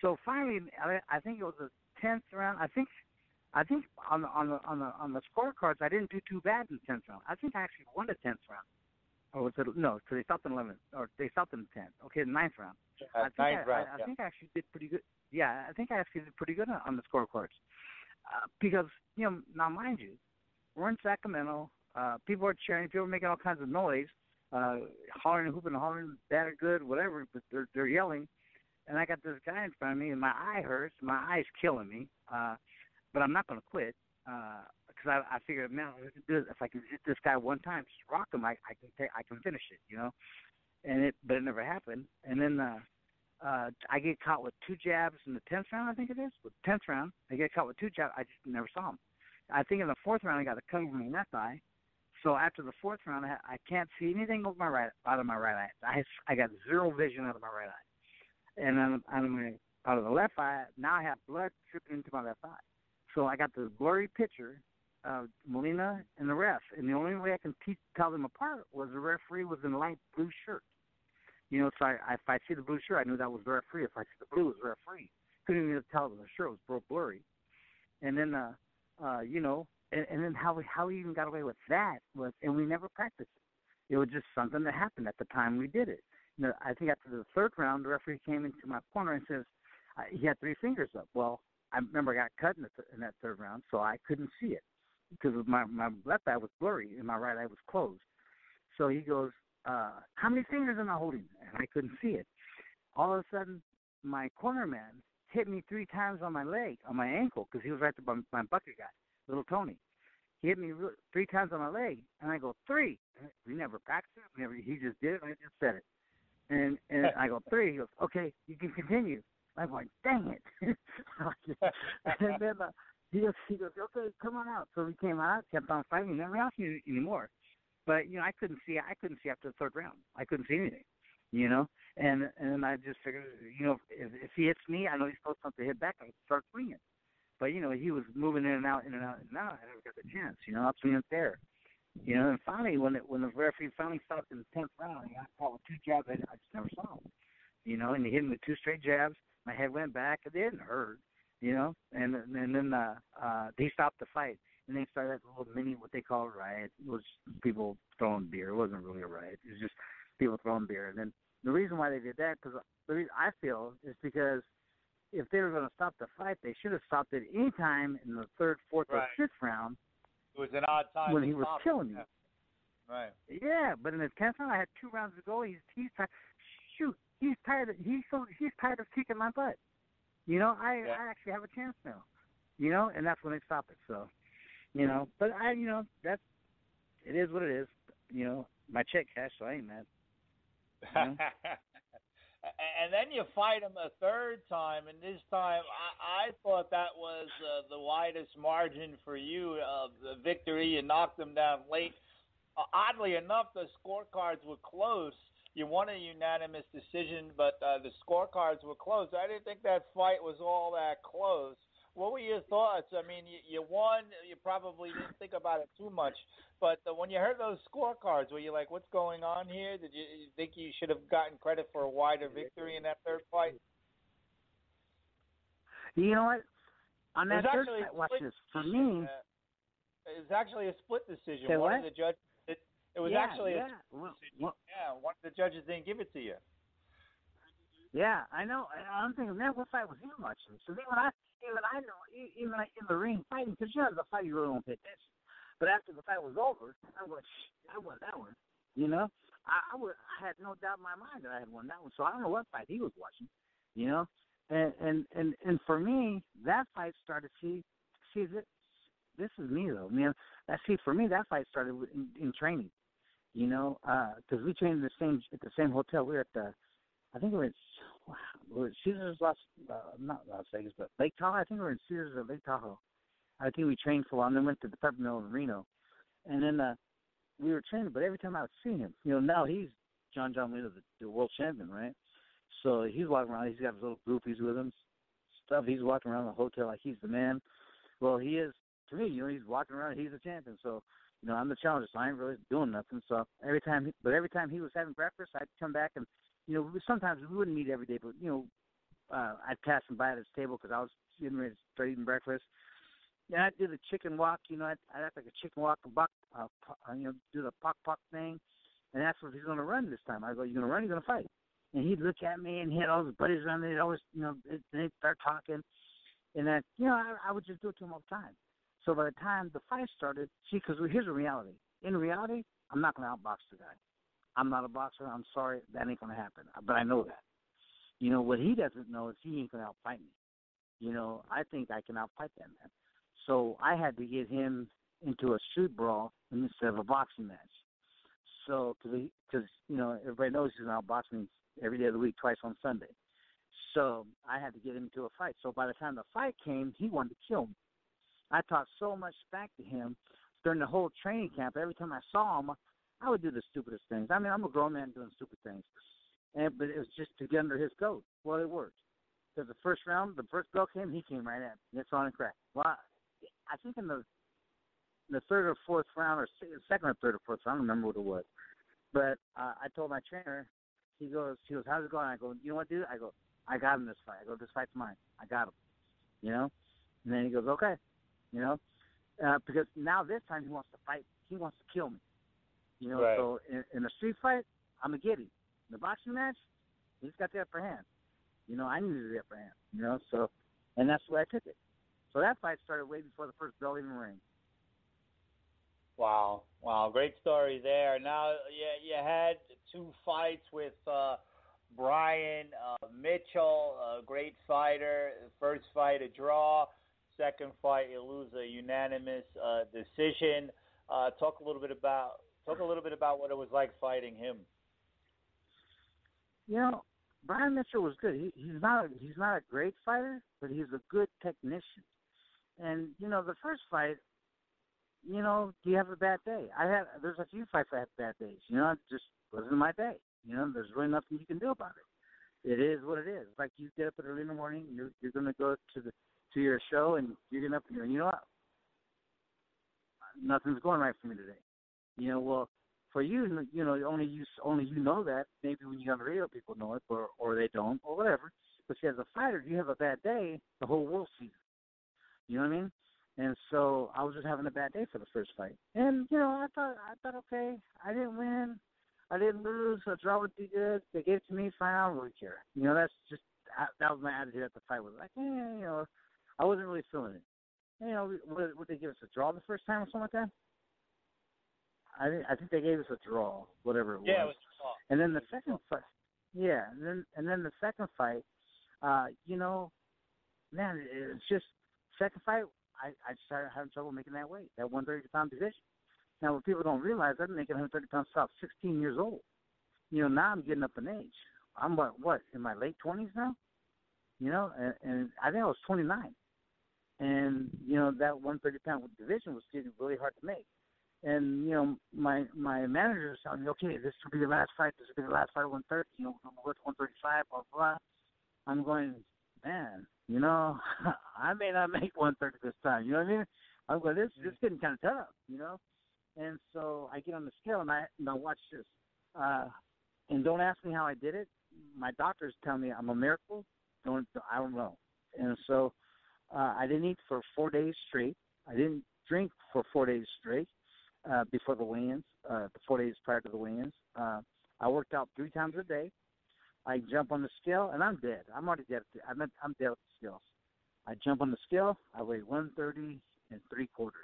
so finally, I, I think it was the tenth round. I think I think on the on the on the on the scorecards, I didn't do too bad in the tenth round. I think I actually won the tenth round, or was it no? So they stopped in eleventh, or they stopped in the tenth. Okay, the ninth round. Uh, I think ninth I, round. I, I yeah. think I actually did pretty good. Yeah, I think I actually did pretty good on, on the scorecards, uh, because you know now mind you, we're in Sacramento. Uh, people are cheering. People are making all kinds of noise, uh, hollering, and hooping, and hollering, bad or good, whatever. But they're they're yelling, and I got this guy in front of me, and my eye hurts. My eye's killing me. Uh, but I'm not going to quit because uh, I, I figured, man, if I can hit this guy one time, just rock him, I, I can take, I can finish it, you know. And it, but it never happened. And then uh, uh, I get caught with two jabs in the tenth round, I think it is. With tenth round, I get caught with two jabs. I just never saw him. I think in the fourth round, I got a cut over my left eye. So after the fourth round, I, I can't see anything over my right out of my right eye. I I got zero vision out of my right eye, and then out of my out of the left eye, now I have blood dripping into my left eye. So I got this blurry picture of Molina and the ref, and the only way I can te- tell them apart was the referee was in light blue shirt. You know, so I, if I see the blue shirt, I knew that was the referee. If I see the blue, it was the referee. Couldn't even tell the shirt was broke blurry. And then, uh, uh, you know, and, and then how we how we even got away with that was, and we never practiced it. It was just something that happened at the time we did it. You know, I think after the third round, the referee came into my corner and says uh, he had three fingers up. Well, I remember I got cut in, the th- in that third round, so I couldn't see it because my my left eye was blurry and my right eye was closed. So he goes, uh, "How many fingers am I holding?" And I couldn't see it. All of a sudden, my corner man hit me three times on my leg, on my ankle, because he was right there by my bucket guy, little Tony. He hit me three times on my leg, and I go three. We never practiced it. Never. He just did it. and I just said it. And and I go three. He goes, "Okay, you can continue." I'm like, dang it. and then uh, he goes, he goes, okay, come on out. So we came out, kept on fighting, never asked me anymore. but you know I couldn't see I couldn't see after the third round. I couldn't see anything, you know. And and I just figured, you know, if, if he hits me, I know he's supposed to hit back. I start swinging. But you know, he was moving in and out, in and out, and out. I never got the chance. You know, up to him there. You know, and finally, when it, when the referee finally stopped in the tenth round, he got caught with two jabs. I, I just never saw him. You know, and he hit him with two straight jabs. My head went back. It didn't hurt. You know, and and then uh, uh, they stopped the fight and they started a little mini what they call a riot. It was people throwing beer. It wasn't really a riot. It was just people throwing beer. And then the reason why they did that, because the reason I feel is because if they were going to stop the fight, they should have stopped it any time in the third, fourth, right. or fifth round. It was an odd time when he was killing me. Right. Yeah, but in the tenth round, I had two rounds to go. He's he's tired. Shoot, he's tired. Of, he's so he's tired of kicking my butt. You know, I yeah. I actually have a chance now. You know, and that's when they stop it. So, you know, but I, you know, that's it is what it is. You know, my check cash, so I ain't mad. You know? and then you fight him a third time, and this time I, I thought that was uh, the widest margin for you of uh, the victory. You knocked him down late. Uh, oddly enough, the scorecards were close. You won a unanimous decision, but uh, the scorecards were close. I didn't think that fight was all that close. What were your thoughts? I mean, you, you won. You probably didn't think about it too much, but uh, when you heard those scorecards, were you like, "What's going on here?" Did you, you think you should have gotten credit for a wider victory in that third fight? You know what? On that third fight, watch this. For me, Uh, it was actually a split decision. One what? of the judges. It, it was yeah, actually yeah. a Well, decision. well, yeah. One of the judges didn't give it to you. Yeah, I know. I'm thinking that what fight was he watching? So when I even I know even like in the ring fighting because you know the fight you really don't pay attention. But after the fight was over, I was I won that one. You know, I, I was I had no doubt in my mind that I had won that one. So I don't know what fight he was watching. You know, and and and and for me that fight started. See, see this this is me though. I that see for me that fight started in, in training. You know, uh, because we trained in the same at the same hotel. We were at the I think we were in wow, we were at Caesars Las uh, not Las Vegas, but Lake Tahoe. I think we were in Caesars or Lake Tahoe. I think we trained for a while and then went to the Pepper Mill in Reno. And then uh we were training, but every time I would see him, you know, now he's John John Molina, the, the world champion, right? So he's walking around, he's got his little groupies with him, stuff. He's walking around the hotel like he's the man. Well, he is to me, you know, he's walking around, he's a champion. So, you know, I'm the challenger, so I ain't really doing nothing. So every time, he, but every time he was having breakfast, I'd come back and you know, sometimes we wouldn't meet every day, but you know, uh, I'd pass him by at his table because I was getting ready to start eating breakfast. And I'd do the chicken walk, you know, I'd, I'd act like a chicken walk, a buck, uh, you know, do the pock pock thing, and that's what he's going to run this time. I go, you going to run? You're going to fight? And he'd look at me, and he had all his buddies around. They'd always, you know, they'd, they'd start talking, and that, you know, I, I would just do it to him all the time. So by the time the fight started, see, because here's the reality. In reality, I'm not going to outbox the guy. I'm not a boxer. I'm sorry, that ain't gonna happen. But I know that. You know what he doesn't know is he ain't gonna outfight me. You know, I think I can outfight that man. So I had to get him into a shoot brawl instead of a boxing match. So, because you know everybody knows he's out boxing every day of the week, twice on Sunday. So I had to get him into a fight. So by the time the fight came, he wanted to kill me. I talked so much back to him during the whole training camp. Every time I saw him, I would do the stupidest things. I mean, I'm a grown man doing stupid things, and but it was just to get under his coat. Well, it worked. Because the first round, the first bell came, he came right me. It's on and crack. Well, I, I think in the in the third or fourth round, or second or third or fourth I don't remember what it was. But uh, I told my trainer, he goes, he goes, how's it going? I go, you know what, dude? I go, I got him this fight. I go, this fight's mine. I got him. You know. And then he goes, okay. You know, uh, because now this time he wants to fight. He wants to kill me. You know, right. so in, in a street fight, I'm get him. In the boxing match, he's got the upper hand. You know, I needed the upper hand. You know, so and that's the way I took it. So that fight started way before the first bell even rang. Wow, wow, great story there. Now, yeah, you had two fights with uh, Brian uh, Mitchell, a great fighter. First fight a draw, second fight you lose a unanimous uh, decision. Uh, talk a little bit about talk a little bit about what it was like fighting him. You know, Brian Mitchell was good. He, he's not he's not a great fighter, but he's a good technician. And you know, the first fight, you know, do you have a bad day? I had there's a few fights I had bad days. You know, it just wasn't my day. You know, there's really nothing you can do about it. It is what it is. Like you get up at early in the morning, you're you're gonna go to the to your show and you're gonna up and you know what? Nothing's going right for me today. You know, well, for you, you know, only you only you know that. Maybe when you're on the radio, people know it, or or they don't, or whatever. But as a fighter, if you have a bad day, the whole world sees it. You know what I mean? And so I was just having a bad day for the first fight. And you know, I thought I thought okay, I didn't win, I didn't lose, a draw would be good. They gave it to me, fine, I don't really care. You know, that's just that was my attitude at the fight. Was like, eh, you know, I wasn't really feeling it. You know, would, would they give us a draw the first time or something like that? I think I think they gave us a draw, whatever it was. Yeah, it was a draw. And then the second fight, yeah, and then and then the second fight, uh, you know, man, it's just second fight I, I started having trouble making that weight, that 130 pound division. Now, what people don't realize, I've been making 130 pounds since 16 years old. You know, now I'm getting up in age. I'm what, what in my late 20s now? You know, and, and I think I was 29. And you know that 130 pound division was getting really hard to make. And you know, my my manager was telling me, okay, this will be the last fight. This will be the last fight at 130. You know, worth 135. Blah blah. I'm going, man you know, I may not make 130 this time. You know what I mean? I'm going, this this getting kind of tough, you know. And so I get on the scale and I now watch this. Uh, and don't ask me how I did it. My doctors tell me I'm a miracle. Don't I don't know. And so uh, I didn't eat for four days straight. I didn't drink for four days straight uh, before the weigh-ins. Uh, the four days prior to the weigh-ins. Uh, I worked out three times a day. I jump on the scale and I'm dead. I'm already dead. I'm I'm dead with the scales. I jump on the scale. I weigh 130 and three quarters,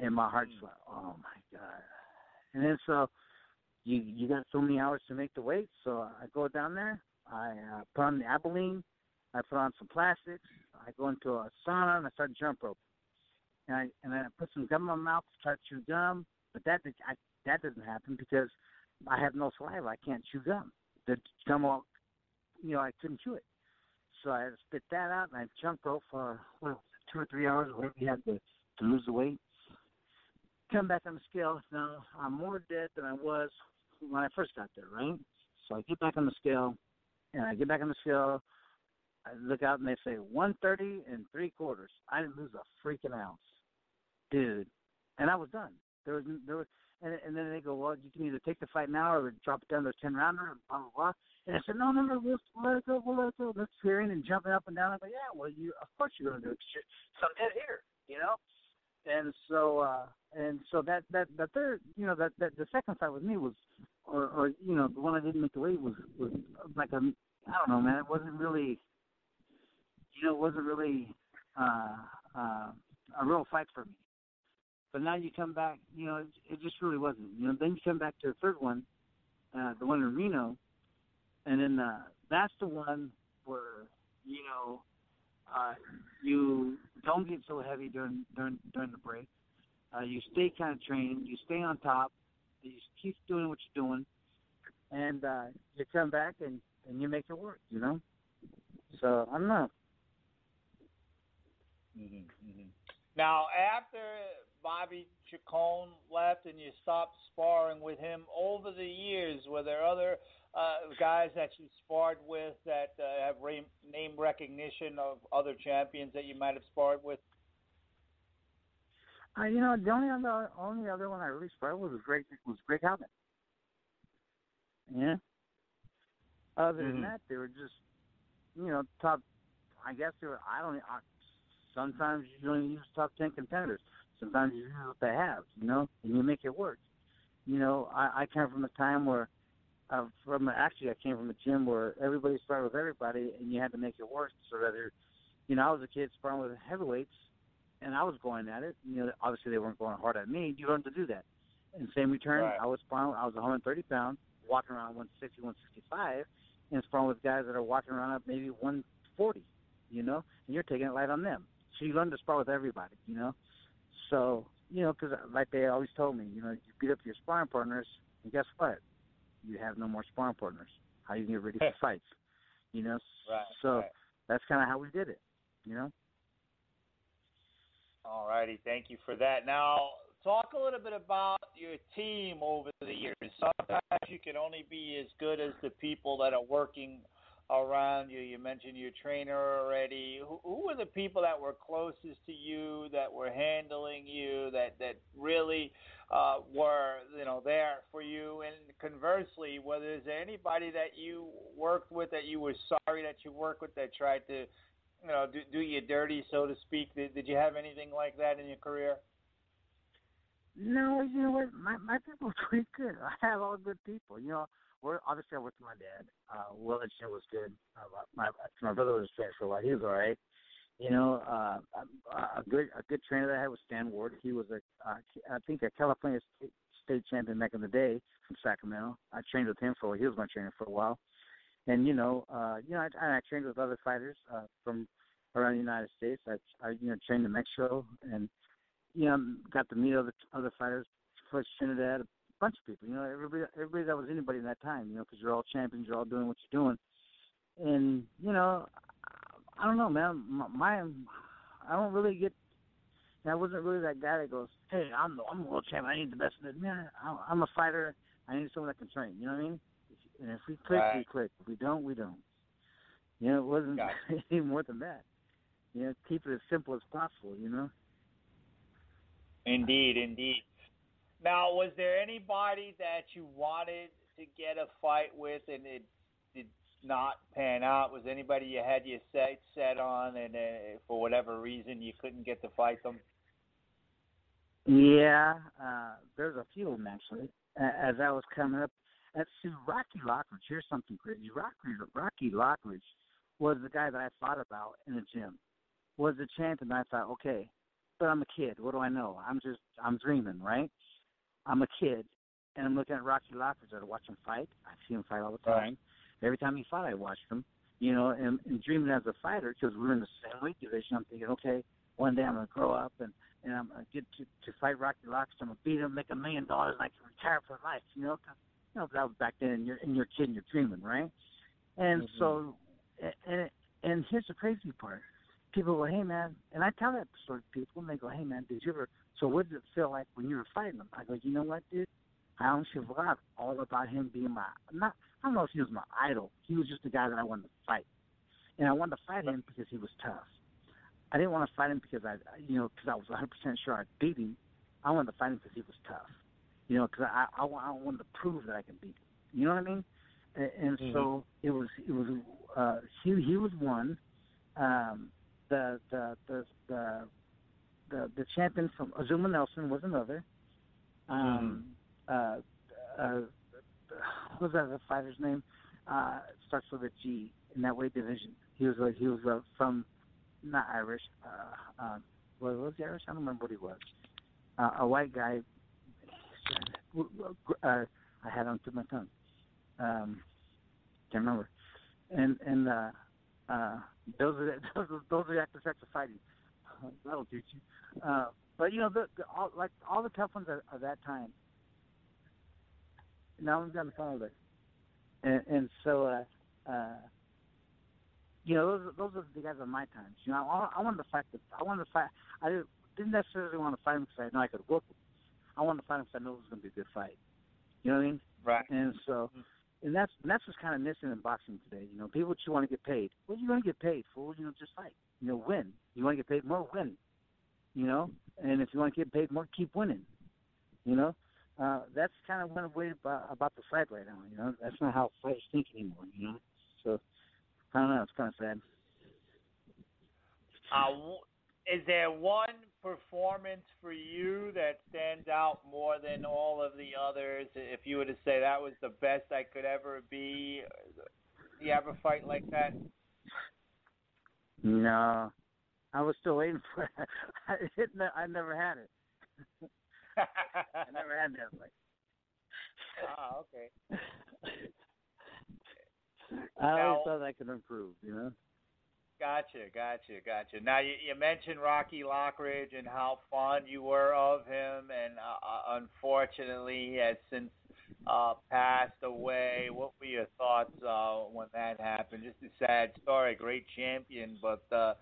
and my heart's mm. like, oh my god. And then so you you got so many hours to make the weight. So I go down there. I uh, put on the Albolene. I put on some plastics. I go into a sauna and I start jump rope. And I and I put some gum in my mouth to try to chew gum, but that I, that doesn't happen because I have no saliva. I can't chew gum the gum all, you know, I couldn't chew it. So I had to spit that out, and I jumped rope for what, two or three hours, whatever you had to to lose the weight. Come back on the scale. Now I'm more dead than I was when I first got there, right? So I get back on the scale, and I get back on the scale. I look out, and they say 130 and three quarters. I didn't lose a freaking ounce, dude, and I was done. There was there was and and then they go, well, you can either take the fight now or drop it down to a ten rounder, and blah blah blah. And I said, no, no, no, we'll, let it go, we'll let it go. Let's cheering and jumping up and down. I go, yeah, well, you of course you're gonna do it. So I'm dead here, you know. And so uh and so that that that third, you know, that that the second fight with me was, or or you know, the one I didn't make the weight was was like a I don't know, man. It wasn't really, you know, it wasn't really uh uh a real fight for me. But now you come back, you know, it, it just really wasn't. You know, then you come back to the third one, uh, the one in Reno, and then uh, that's the one where you know uh, you don't get so heavy during during during the break. Uh, you stay kind of trained. You stay on top. You keep doing what you're doing, and uh, you come back and and you make it work. You know. So I don't know. Mm-hmm, mm-hmm. Now after Bobby Chacon left and you stopped sparring with him over the years? Were there other uh, guys that you sparred with that uh, have re- name recognition of other champions that you might have sparred with? Uh, you know, the only other only other one I really sparred with was Greg was Greg Haugen. Yeah. Other mm-hmm. than that, they were just, you know, top. I guess they were. I don't. I, sometimes you only use top ten contenders. Sometimes you use what they have, you know, and you make it work. You know, I, I came from a time where, uh, from actually, I came from a gym where everybody started with everybody, and you had to make it work. So rather, you know, I was a kid sparring with heavyweights, and I was going at it. You know, obviously they weren't going hard at me. You learn to do that. In same return, right. I was sparring. I was 130 pounds, walking around 160, 165, and sparring with guys that are walking around up maybe 140. You know, and you're taking it light on them. So you learn to spar with everybody. You know, so, you know, because uh, like they always told me, you know, you beat up your sparring partners, and guess what? You have no more sparring partners. How you get ready for fights? You know. Right. So right. that's kind of how we did it. You know. All righty. righty. Thank you for that. Now, talk a little bit about your team over the years. Sometimes you can only be as good as the people that are working around you. You mentioned your trainer already. Who, who were the people that were closest to you, that were handling you, that that really uh, were you know there for you? And conversely, whether there's anybody that you worked with that you were sorry that you worked with that tried to you know do, do you dirty, so to speak? Did, did you have anything like that in your career? No, you know what? My my people pretty good. I have all good people. You know, we're obviously I worked with my dad. Uh, Will and was good. Uh, my my brother was a trainer for a while. He was all right. You know, uh, a, good a good trainer that I had was Stan Ward. He was a uh, I think a California state, state champion back in the day from Sacramento. I trained with him for. He was my trainer for a while. And you know, uh, you know, I, I trained with other fighters uh, from around the United States. I, I you know trained in Mexico and you know got to meet other other fighters. Felix Trinidad, bunch of people. You know, everybody everybody that was anybody in that time. You know, because you're all champions, you're all doing what you're doing. And you know, I don't know, man. My, my I don't really get. I wasn't really that guy that goes, "Hey, I'm the I'm the world champion. I need the best." Man, I'm a fighter. I need someone that can train. You know what I mean? And if we click, right. we click. If we don't, we don't. You know, it wasn't any more than that. You know, keep it as simple as possible. You know. Indeed, indeed. Now, was there anybody that you wanted to get a fight with and it did not pan out? Was anybody you had your sights set on and uh, for whatever reason you couldn't get to fight them? Yeah, uh, there's a few of them actually. As I was coming up, at see Rocky Lockridge. Here's something crazy. Rocky Rocky Lockridge was the guy that I thought about in the gym. Was the champion. I thought, okay, but I'm a kid. What do I know? I'm just I'm dreaming, right? I'm a kid, and I'm looking at Rocky Lockridge. I watch him fight. I see him fight all the time. Right. Every time he fought, I watched him. You know, and, and dreaming as a fighter because we're in the same weight division. I'm thinking, okay, one day I'm gonna grow up and and I'm gonna get to to fight Rocky Lockridge. I'm gonna beat him, make a million dollars, and I can retire for life. You know, Cause, you know, that was back then, and you're and you're a kid, and you're dreaming, right? And mm-hmm. so, and and here's the crazy part people go, hey man, and I tell that sort of people, and they go, hey man, did you ever? So what did it feel like when you were fighting him? I go, you know what, dude? I honestly forgot all about him being my not. I don't know if he was my idol. He was just the guy that I wanted to fight, and I wanted to fight him because he was tough. I didn't want to fight him because I, you know, because I was 100 percent sure I'd beat him. I wanted to fight him because he was tough. You know, because I, I, I wanted to prove that I can beat him. You know what I mean? And, and mm-hmm. so it was, it was. Uh, he he was one. Um, the the the the the, the champion from Azumah Nelson was another. Um, mm. uh, uh, what was that the fighter's name? Uh, starts with a G in that weight division. He was uh, he was uh, from not Irish. Uh, uh, was, was he Irish? I don't remember what he was. Uh, a white guy. Uh, I had on to my tongue. Um, can't remember. And and uh, uh, those are those are, those are the types of fighting. That'll teach you. Uh, but you know, the, the all, like all the tough ones of, that time. Now we've the phone with and and so uh, uh, you know, those those are the guys of my times. You know, I, I wanted to fight. The, I wanted to fight. I didn't necessarily want to fight him because I know I could whoop him. I wanted to fight him because I knew it was going to be a good fight. You know what I mean? Right. And so. Mm-hmm and that's and that's what's kind of missing in boxing today. You know, people just want to get paid. What are you going to get paid for? You know, just fight. You know, win. You want to get paid more, win. You know, and if you want to get paid more, keep winning. You know, uh, that's kind of one way about, about the fight right now. You know, that's not how fighters think anymore. You know, so I don't know. It's kind of sad. Uh, is there one performance for you that stands out more than all of the others? If you were to say that was the best I could ever be, do you ever fight like that? No, I was still waiting for it. I, I never had it. I never had that fight. Ah, okay. I always thought I could improve, you know. Gotcha, gotcha, gotcha. Now you, you mentioned Rocky Lockridge and how fond you were of him, and uh, uh, unfortunately he has since uh, passed away. What were your thoughts uh, when that happened? Just a sad story. Great champion, but uh,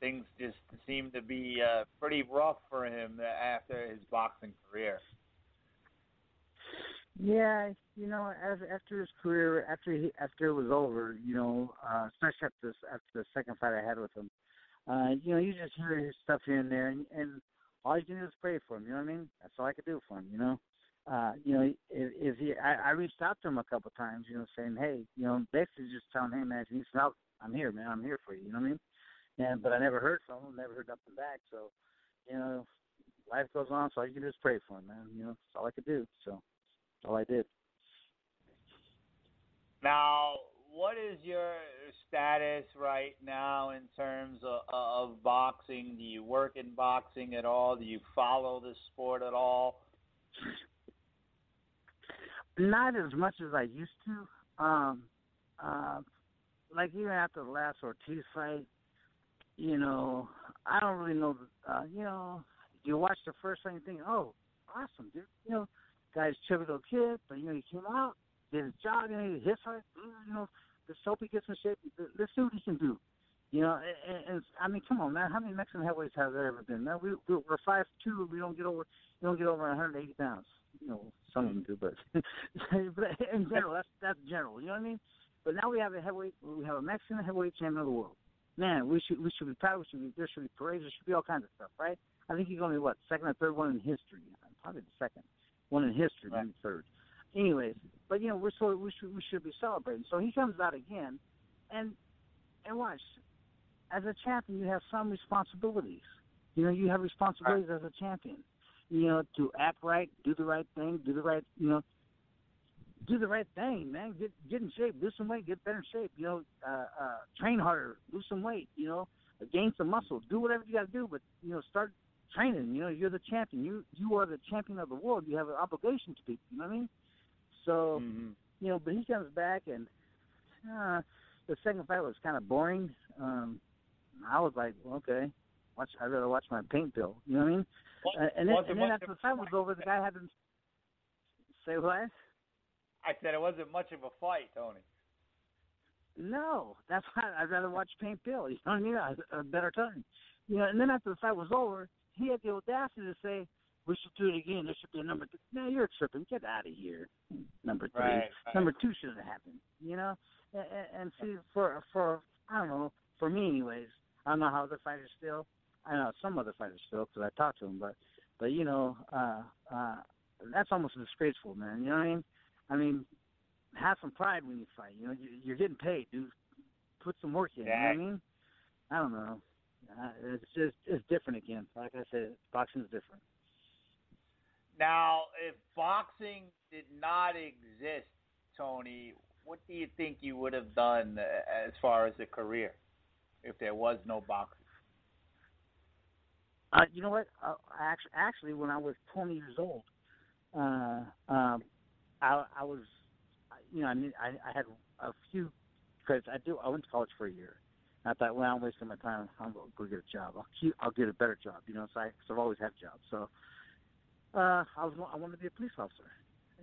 things just seemed to be uh, pretty rough for him after his boxing career. Yeah, you know, as after his career, after he after it was over, you know, uh, especially after this, after the second fight I had with him, uh, you know, you just hear his stuff here and there, and, and all you can do is pray for him. You know what I mean? That's all I could do for him. You know, uh, you know, if, if he, I, I reached out to him a couple times, you know, saying, hey, you know, basically just telling him, man, some help, I'm here, man, I'm here for you. You know what I mean? And but I never heard from him, never heard nothing back. So, you know, life goes on. So all you can do is pray for him, man. You know, that's all I could do. So. that's all I did. Now, what is your status right now in terms of, of boxing? Do you work in boxing at all? Do you follow the sport at all? Not as much as I used to. Um, uh, like even after the last Ruiz fight, you know, I don't really know. Uh, you know, you watch the first thing and think, oh, awesome, dude. You know, guy's chubby little kid, but you know he came out, did his job, know, he hit hard. You know, let's hope he gets in shape. Let's see what he can do. You know, and, and I mean, come on, man. How many Mexican heavyweights have there ever been? Man, we we're five two. We don't get over we don't get over 180 pounds. You know, some of them do, but but in general, that's that's general. You know what I mean? But now we have a heavyweight. We have a Mexican heavyweight champion of the world. Man, we should we should be proud. We should be there should be parades. There should be all kinds of stuff, right? I think he's only what second or third one in history. Probably the second one in history, right. maybe third. Anyways, but you know we're so we should we should be celebrating. So he comes out again, and and watch. As a champion, you have some responsibilities. You know, you have responsibilities right. as a champion. You know, to act right, do the right thing, do the right, you know, do the right thing, man. Get get in shape, lose some weight, get better in shape. You know, uh, uh, train harder, lose some weight. You know, gain some muscle. Do whatever you got to do, but you know, start training. You know, you're the champion. You you are the champion of the world. You have an obligation to people. You know what I mean? So, mm-hmm. you know, but he comes back and uh, the second fight was kind of boring. Um, I was like, well, okay, watch. I'd rather watch my paint bill. You know what I mean? What, uh, and then, and then after the fight was over, the guy had to say what? I said it wasn't much of a fight, Tony. No, that's why I'd rather watch Paint Bill. You know what I mean? A, a better time. You know, and then after the fight was over, he had the audacity to say, "We should do it again. There should be a number three. No, you're tripping. Get out of here. Number three. Right, right. Number two should have happened. You know. And, and see, for for I don't know, for me anyways. I don't know how other fighters feel. I know some other fighters feel because I talked to them, but but you know, uh, uh, that's almost disgraceful, man. You know what I mean? I mean, have some pride when you fight. You know, you're getting paid, dude. Put some work in. Yeah. You know what I mean? I don't know. Uh, it's just it's different again. Like I said, boxing is different. Now, if boxing did not exist, Tony, what do you think you would have done uh, as far as a career if there was no boxing? Uh, you know what? Uh, actually, actually, when I was 20 years old, uh, um, I, I was, you know, I, I, I had a few because I do. I went to college for a year, I thought, well, I'm wasting my time. I'm gonna go get a job. I'll keep. I'll get a better job. You know, so I, cause I've always had jobs. So uh, I was. I wanted to be a police officer,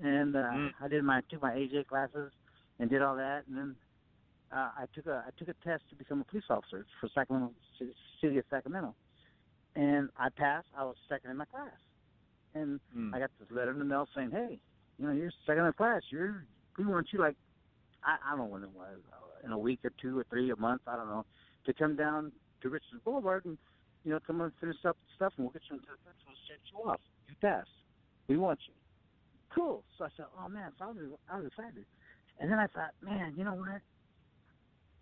and uh, mm. I did my took my AJ classes and did all that, and then uh, I took a I took a test to become a police officer for Sacramento City of Sacramento, and I passed. I was second in my class, and mm. I got this letter in the mail saying, "Hey, you know, you're second in the class. You're we want you like I, I don't know when it was in a week or two or three, a month, I don't know, to come down to Richards Boulevard and, you know, come and finish up stuff and we'll get you into the fence we'll set you off. You passed. We want you. Cool. So I said, oh man, so I was, I was excited. And then I thought, man, you know what?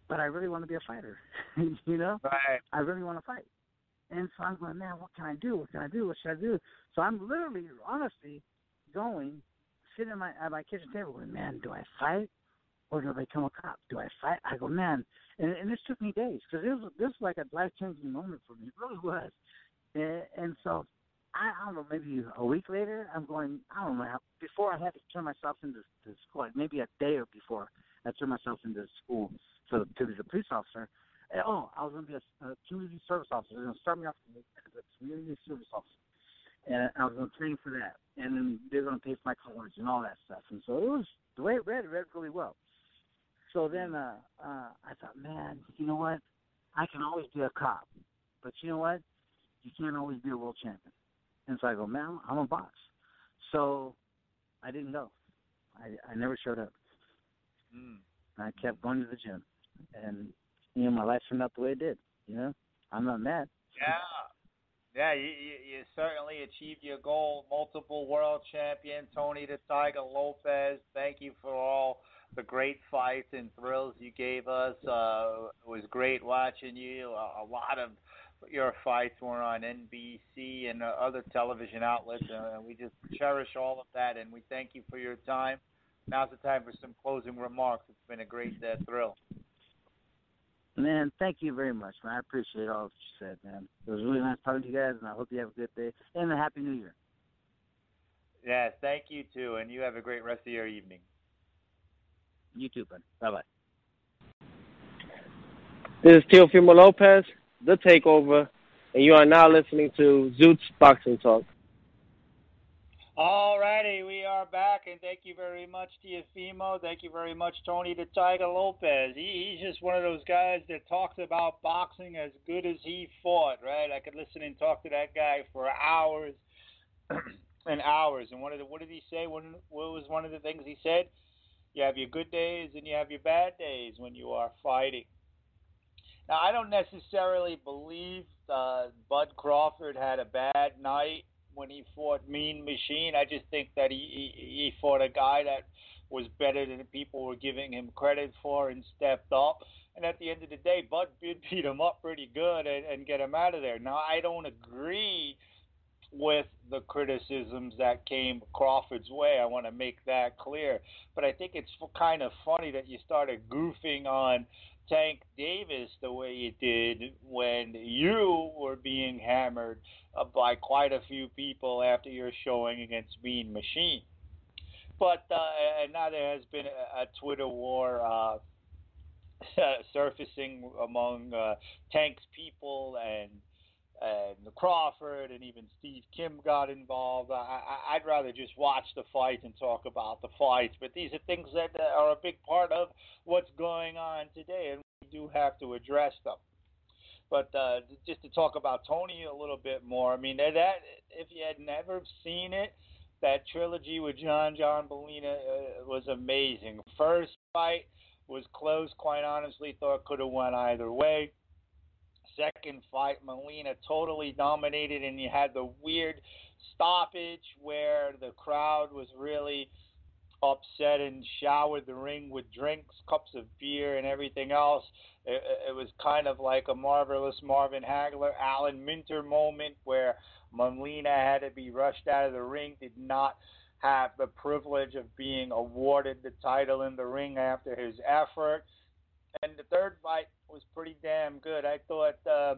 But I really want to be a fighter. you know? Right. I really want to fight. And so I'm going, man, what can I do? What can I do? What should I do? So I'm literally, honestly, going, sitting at my at my kitchen table, going, man, do I fight or do I become a cop? Do I fight? I go, man, and, and this took me days because this was this was like a life changing moment for me. It really was. And, and so I, I don't know, maybe a week later, I'm going. I don't know. How, before I had to turn myself into to school, like maybe a day or before I turned myself into school to to be a police officer. And, oh, I was going to be a, a community service officer. They're going to start me off as a community service officer, and I was going to train for that. And then they're going to pay for my college and all that stuff. And so it was the way it read. It read really well. So then uh, uh, I thought, man, you know what? I can always be a cop. but you know what? You can't always be a world champion. And so I go, man, I'm a box. So I didn't go. I I never showed up. Mm. I kept going to the gym, and you know my life turned out the way it did. You know, I'm not mad. Yeah. Yeah, you, you, you certainly achieved your goal. Multiple world champion, Tony the Tiger Lopez. Thank you for all the great fights and thrills you gave us. Uh, it was great watching you. A, a lot of your fights were on NBC and other television outlets, and we just cherish all of that. And we thank you for your time. Now's the time for some closing remarks. It's been a great uh, thrill. Man, thank you very much, man. I appreciate all that you said, man. It was really nice talking to you guys, and I hope you have a good day and a happy New Year. Yes, thank you too, and you have a great rest of your evening. You too, bud. Bye bye. This is Teofimo Lopez, The Takeover, and you are now listening to Zutes Boxing Talk. All righty, we are back, and thank you very much, Teofimo. Thank you very much, Tony the Tiger Lopez. He, he's just one of those guys that talks about boxing as good as he fought, right? I could listen and talk to that guy for hours and hours. And one of what did he say? What, what was one of the things he said? You have your good days and you have your bad days when you are fighting. Now, I don't necessarily believe uh, Bud Crawford had a bad night when he fought Mean Machine. I just think that he, he he fought a guy that was better than people were giving him credit for and stepped up. And at the end of the day, Bud did beat him up pretty good and, and get him out of there. Now I don't agree with the criticisms that came Crawford's way. I want to make that clear. But I think it's kind of funny that you started goofing on Tank Davis the way you did when you were being hammered uh, by quite a few people after your showing against Mean Machine. But uh, now there has been a, a Twitter war uh, surfacing among uh, Tank's people and and Crawford and even Steve Kim got involved. I, I, I'd rather just watch the fight and talk about the fights. But these are things that are a big part of what's going on today, and we do have to address them. But uh, just to talk about Tony a little bit more, I mean that if you had never seen it, that trilogy with John John Molina uh, was amazing. First fight was close, quite honestly. Thought could have went either way second fight, Molina totally dominated, and you had the weird stoppage where the crowd was really upset and showered the ring with drinks, cups of beer, and everything else. It, it was kind of like a marvelous Marvin Hagler, Alan Minter moment where Molina had to be rushed out of the ring, did not have the privilege of being awarded the title in the ring after his effort. And the third fight was pretty damn good. I thought uh,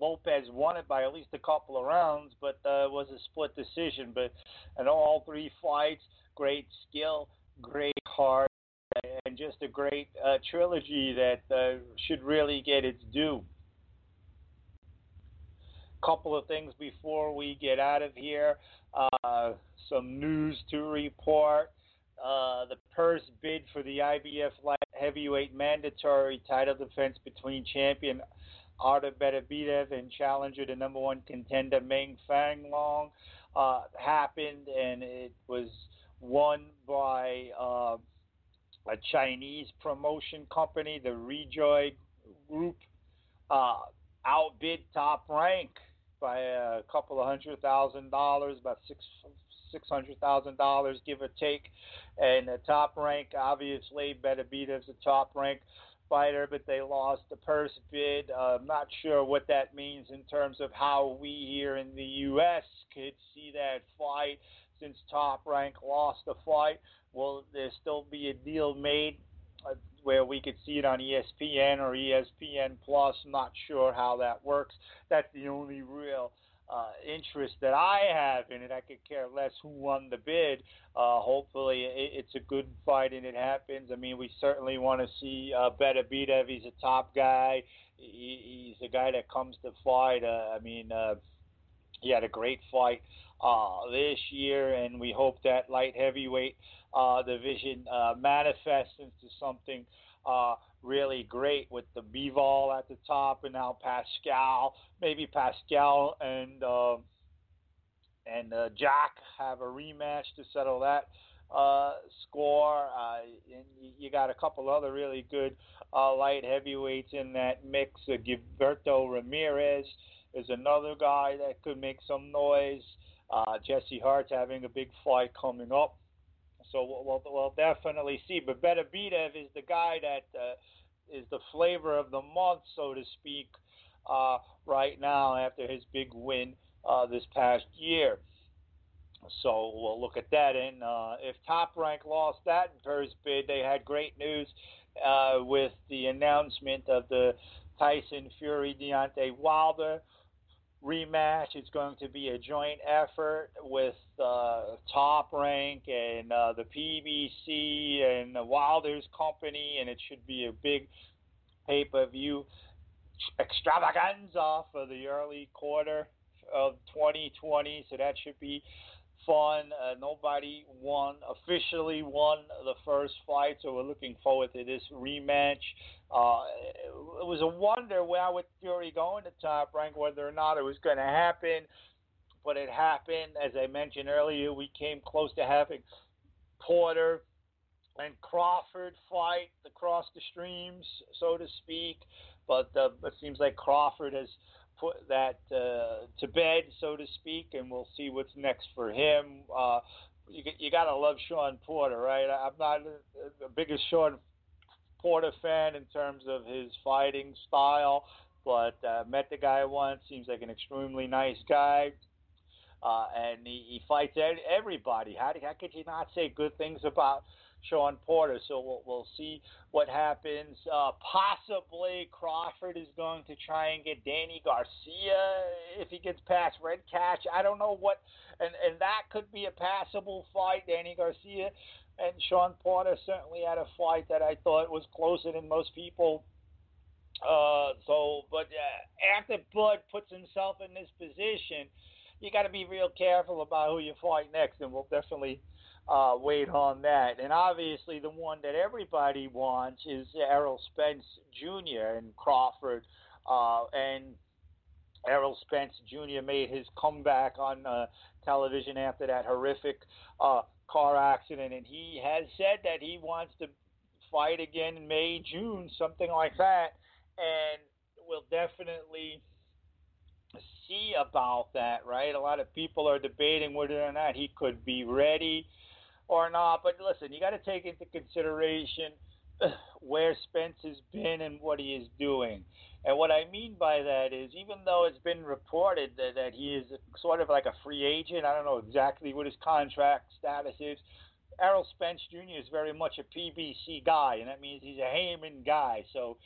Lopez won it by at least a couple of rounds, but uh, it was a split decision. But in all three fights, great skill, great heart, and just a great uh, trilogy that uh, should really get its due. Couple of things before we get out of here. Uh, some news to report. Uh, the purse bid for the IBF light heavyweight mandatory title defense between champion Artur Beterbiev and challenger, the number one contender Meng Fanlong, uh, happened, and it was won by uh, a Chinese promotion company, the Rejoy Group, uh, outbid Top Rank by a couple of hundred thousand dollars, about six six hundred thousand dollars, give or take. And the top rank, obviously, Beterbiev's a top rank fighter, but they lost the purse bid. Uh, I'm not sure what that means in terms of how we here in the U.S. could see that fight. Since Top Rank lost the fight, will there still be a deal made uh, where we could see it on ESPN or ESPN Plus? I'm not sure how that works. That's the only real uh, interest that I have in it. I could care less who won the bid. Uh, hopefully, it, it's a good fight and it happens. I mean, we certainly want to see uh, Beterbiev. He's a top guy. He, he's a guy that comes to fight. Uh, I mean, uh, he had a great fight uh, this year, and we hope that light heavyweight uh, division uh, manifests into something uh, really great with the Bivol at the top, and now Pascal. Maybe Pascal and uh, and uh, Jack have a rematch to settle that uh, score. Uh, and you got a couple other really good uh, light heavyweights in that mix. Uh, Gilberto Ramirez is another guy that could make some noise. Uh, Jesse Hart's having a big fight coming up. So we'll, we'll definitely see. But Beterbiev is the guy that uh, is the flavor of the month, so to speak, uh, right now after his big win uh, this past year. So we'll look at that. And uh, if Top Rank lost that first bid, they had great news uh, with the announcement of the Tyson Fury Deontay Wilder rematch. It's going to be a joint effort with uh, Top Rank and uh, the PBC and the Wilder's company, and it should be a big pay per view extravaganza for the early quarter of 2020. So that should be fun. Uh, nobody won officially won the first fight, so we're looking forward to this rematch. Uh, it was a wonder where with Fury going to top rank whether or not it was going to happen, but it happened. As I mentioned earlier, we came close to having Porter and Crawford fight across the streams, so to speak. But uh, it seems like Crawford has put that uh, to bed, so to speak, and we'll see what's next for him. Uh, you you gotta love Shawn Porter, right? I'm not the biggest Shawn Porter fan in terms of his fighting style, but uh, met the guy once. Seems like an extremely nice guy. Uh, and he, he fights everybody. How, how could you not say good things about Shawn Porter. So we'll, we'll see what happens. Uh, possibly Crawford is going to try and get Danny Garcia if he gets past Redkach. I don't know what, and and that could be a passable fight. Danny Garcia and Shawn Porter certainly had a fight that I thought was closer than most people. Uh, so, but uh, after Bud puts himself in this position, you got to be real careful about who you fight next, and we'll definitely uh, wait on that. And obviously, the one that everybody wants is Errol Spence Jr. and Crawford. Uh, and Errol Spence Jr. made his comeback on uh, television after that horrific uh, car accident, and he has said that he wants to fight again in May, June, something like that. And we'll definitely see about that, right? A lot of people are debating whether or not he could be ready or not. But listen, you got to take into consideration where Spence has been and what he is doing. And what I mean by that is, even though it's been reported that, that he is sort of like a free agent, I don't know exactly what his contract status is. Errol Spence Jr. is very much a PBC guy, and that means he's a Haymon guy. So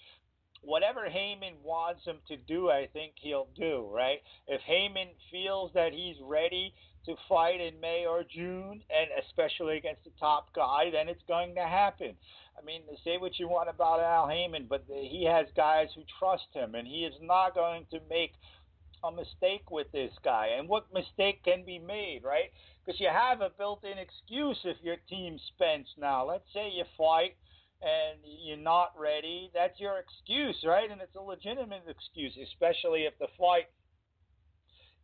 whatever Haymon wants him to do, I think he'll do, right? If Haymon feels that he's ready to fight in May or June, and especially against the top guy, then it's going to happen. I mean, say what you want about Al Haymon, but he has guys who trust him, and he is not going to make a mistake with this guy. And what mistake can be made, right? Because you have a built-in excuse if your team Spence now. Let's say you fight and you're not ready. That's your excuse, right? And it's a legitimate excuse, especially if the fight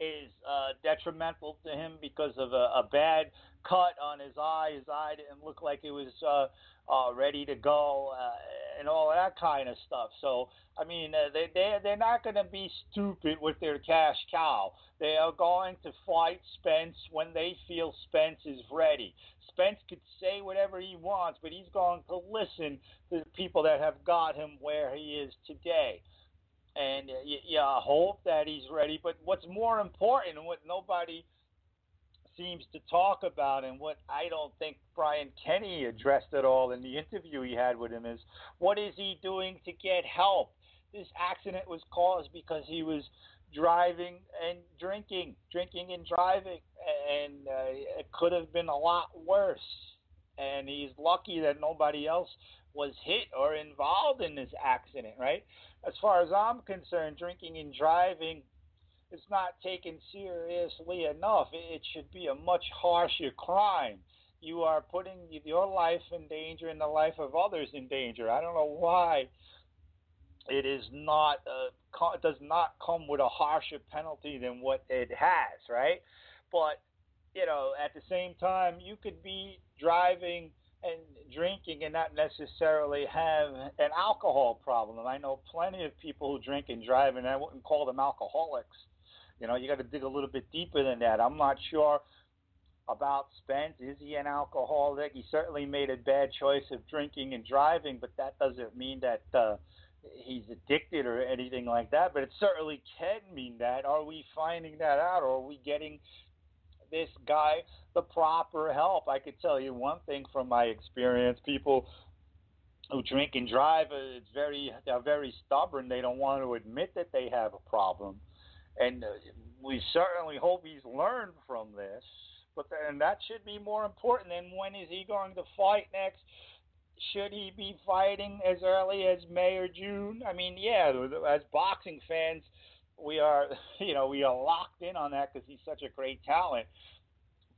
is uh, detrimental to him because of a, a bad cut on his eye. His eye didn't look like it was uh, uh, ready to go, uh, and all that kind of stuff. So, I mean, uh, they they they're not going to be stupid with their cash cow. They are going to fight Spence when they feel Spence is ready. Spence could say whatever he wants, but he's going to listen to the people that have got him where he is today and you, you hope that he's ready. But what's more important, and what nobody seems to talk about, and what I don't think Brian Kenny addressed at all in the interview he had with him, is what is he doing to get help? This accident was caused because he was driving and drinking, drinking and driving, and uh, it could have been a lot worse. And he's lucky that nobody else was hit or involved in this accident, right? As far as I'm concerned, drinking and driving is not taken seriously enough. It should be a much harsher crime. you are putting your life in danger and the life of others in danger. I don't know why it is not uh, does not come with a harsher penalty than what it has, right? But you know, at the same time, you could be driving and drinking and not necessarily have an alcohol problem. And I know plenty of people who drink and drive, and I wouldn't call them alcoholics. You know, you got to dig a little bit deeper than that. I'm not sure about Spence. Is he an alcoholic? He certainly made a bad choice of drinking and driving, but that doesn't mean that uh, he's addicted or anything like that. But it certainly can mean that. Are we finding that out, or are we getting this guy the proper help? I could tell you one thing from my experience: people who drink and drive, uh, it's very they're very stubborn. They don't want to admit that they have a problem, and uh, we certainly hope he's learned from this but and that should be more important than when is he going to fight next. Should he be fighting as early as May or June? I mean, yeah, as boxing fans, we are, you know, we are locked in on that because he's such a great talent.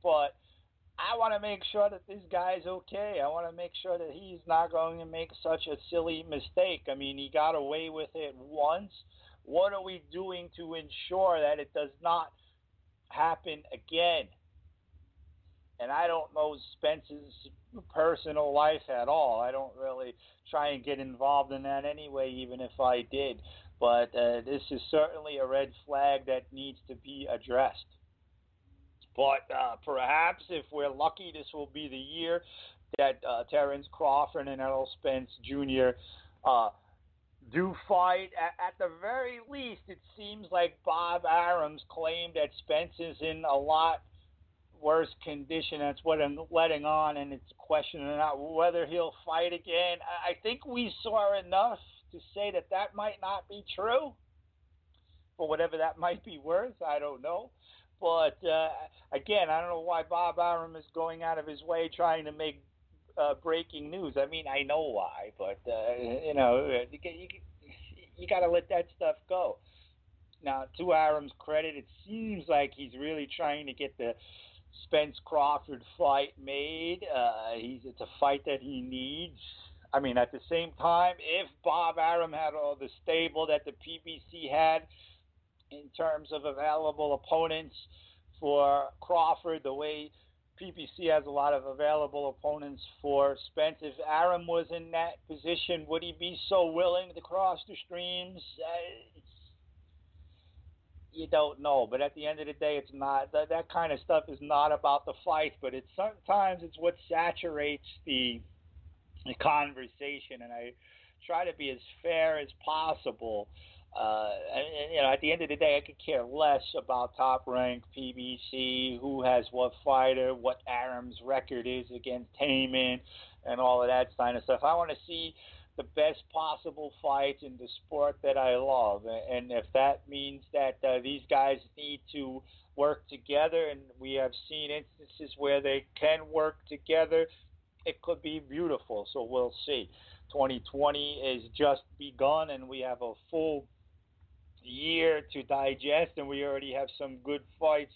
But I want to make sure that this guy's okay. I want to make sure that he's not going to make such a silly mistake. I mean, he got away with it once. What are we doing to ensure that it does not happen again? and I don't know Spence's personal life at all. I don't really try and get involved in that anyway, even if I did. But uh, this is certainly a red flag that needs to be addressed. But uh, perhaps if we're lucky, this will be the year that uh, Terence Crawford and Errol Spence Jr. Uh, do fight. At, at the very least, it seems like Bob Arum's claimed that Spence is in a lot worse condition. That's what I'm letting on, and it's a question of whether he'll fight again. I think we saw enough to say that that might not be true. For whatever that might be worth, I don't know. But uh, again, I don't know why Bob Arum is going out of his way trying to make uh, breaking news. I mean, I know why, but uh, you know, you, you, you got to let that stuff go. Now, to Arum's credit, it seems like he's really trying to get the Spence Crawford fight made. Uh, he's it's a fight that he needs. I mean, at the same time, if Bob Arum had all the stable that the PBC had in terms of available opponents for Crawford, the way PBC has a lot of available opponents for Spence. If Arum was in that position, would he be so willing to cross the streams? Uh, you don't know. But at the end of the day, it's not that that kind of stuff is not about the fight, but it's sometimes it's what saturates the the conversation, and I try to be as fair as possible. Uh, and, and, you know, at the end of the day, I could care less about top rank PBC, who has what fighter, what Arum's record is against Haymon, and all of that kind of stuff. I want to see the best possible fight in the sport that I love. And if that means that uh, these guys need to work together, and we have seen instances where they can work together, it could be beautiful. So we'll see. 2020 is just begun, and we have a full year to digest, and we already have some good fights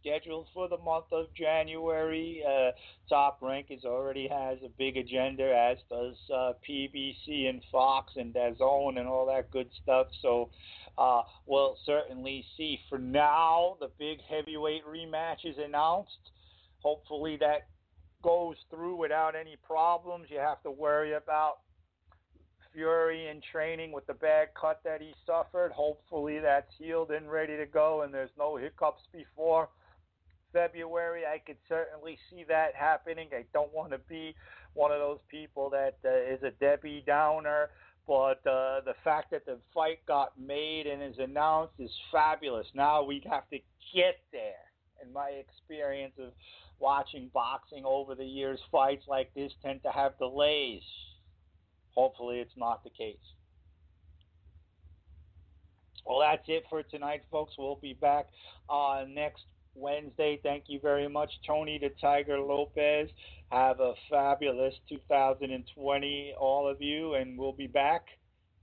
scheduled for the month of January. Uh, Top Rank is already has a big agenda, as does uh, PBC and Fox and DAZN and all that good stuff. So uh, we'll certainly see. For now, the big heavyweight rematch is announced. Hopefully that goes through without any problems. You have to worry about Fury in training with the bad cut that he suffered. Hopefully that's healed and ready to go, and there's no hiccups before February. I could certainly see that happening. I don't want to be one of those people that uh, is a Debbie Downer, but uh, the fact that the fight got made and is announced is fabulous. Now we have to get there. In my experience of watching boxing over the years, fights like this tend to have delays. Hopefully, it's not the case. Well, that's it for tonight, folks. We'll be back uh, next Wednesday. Thank you very much, Tony the Tiger Lopez. Have a fabulous 2020, all of you, and we'll be back.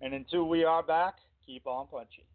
And until we are back, keep on punching.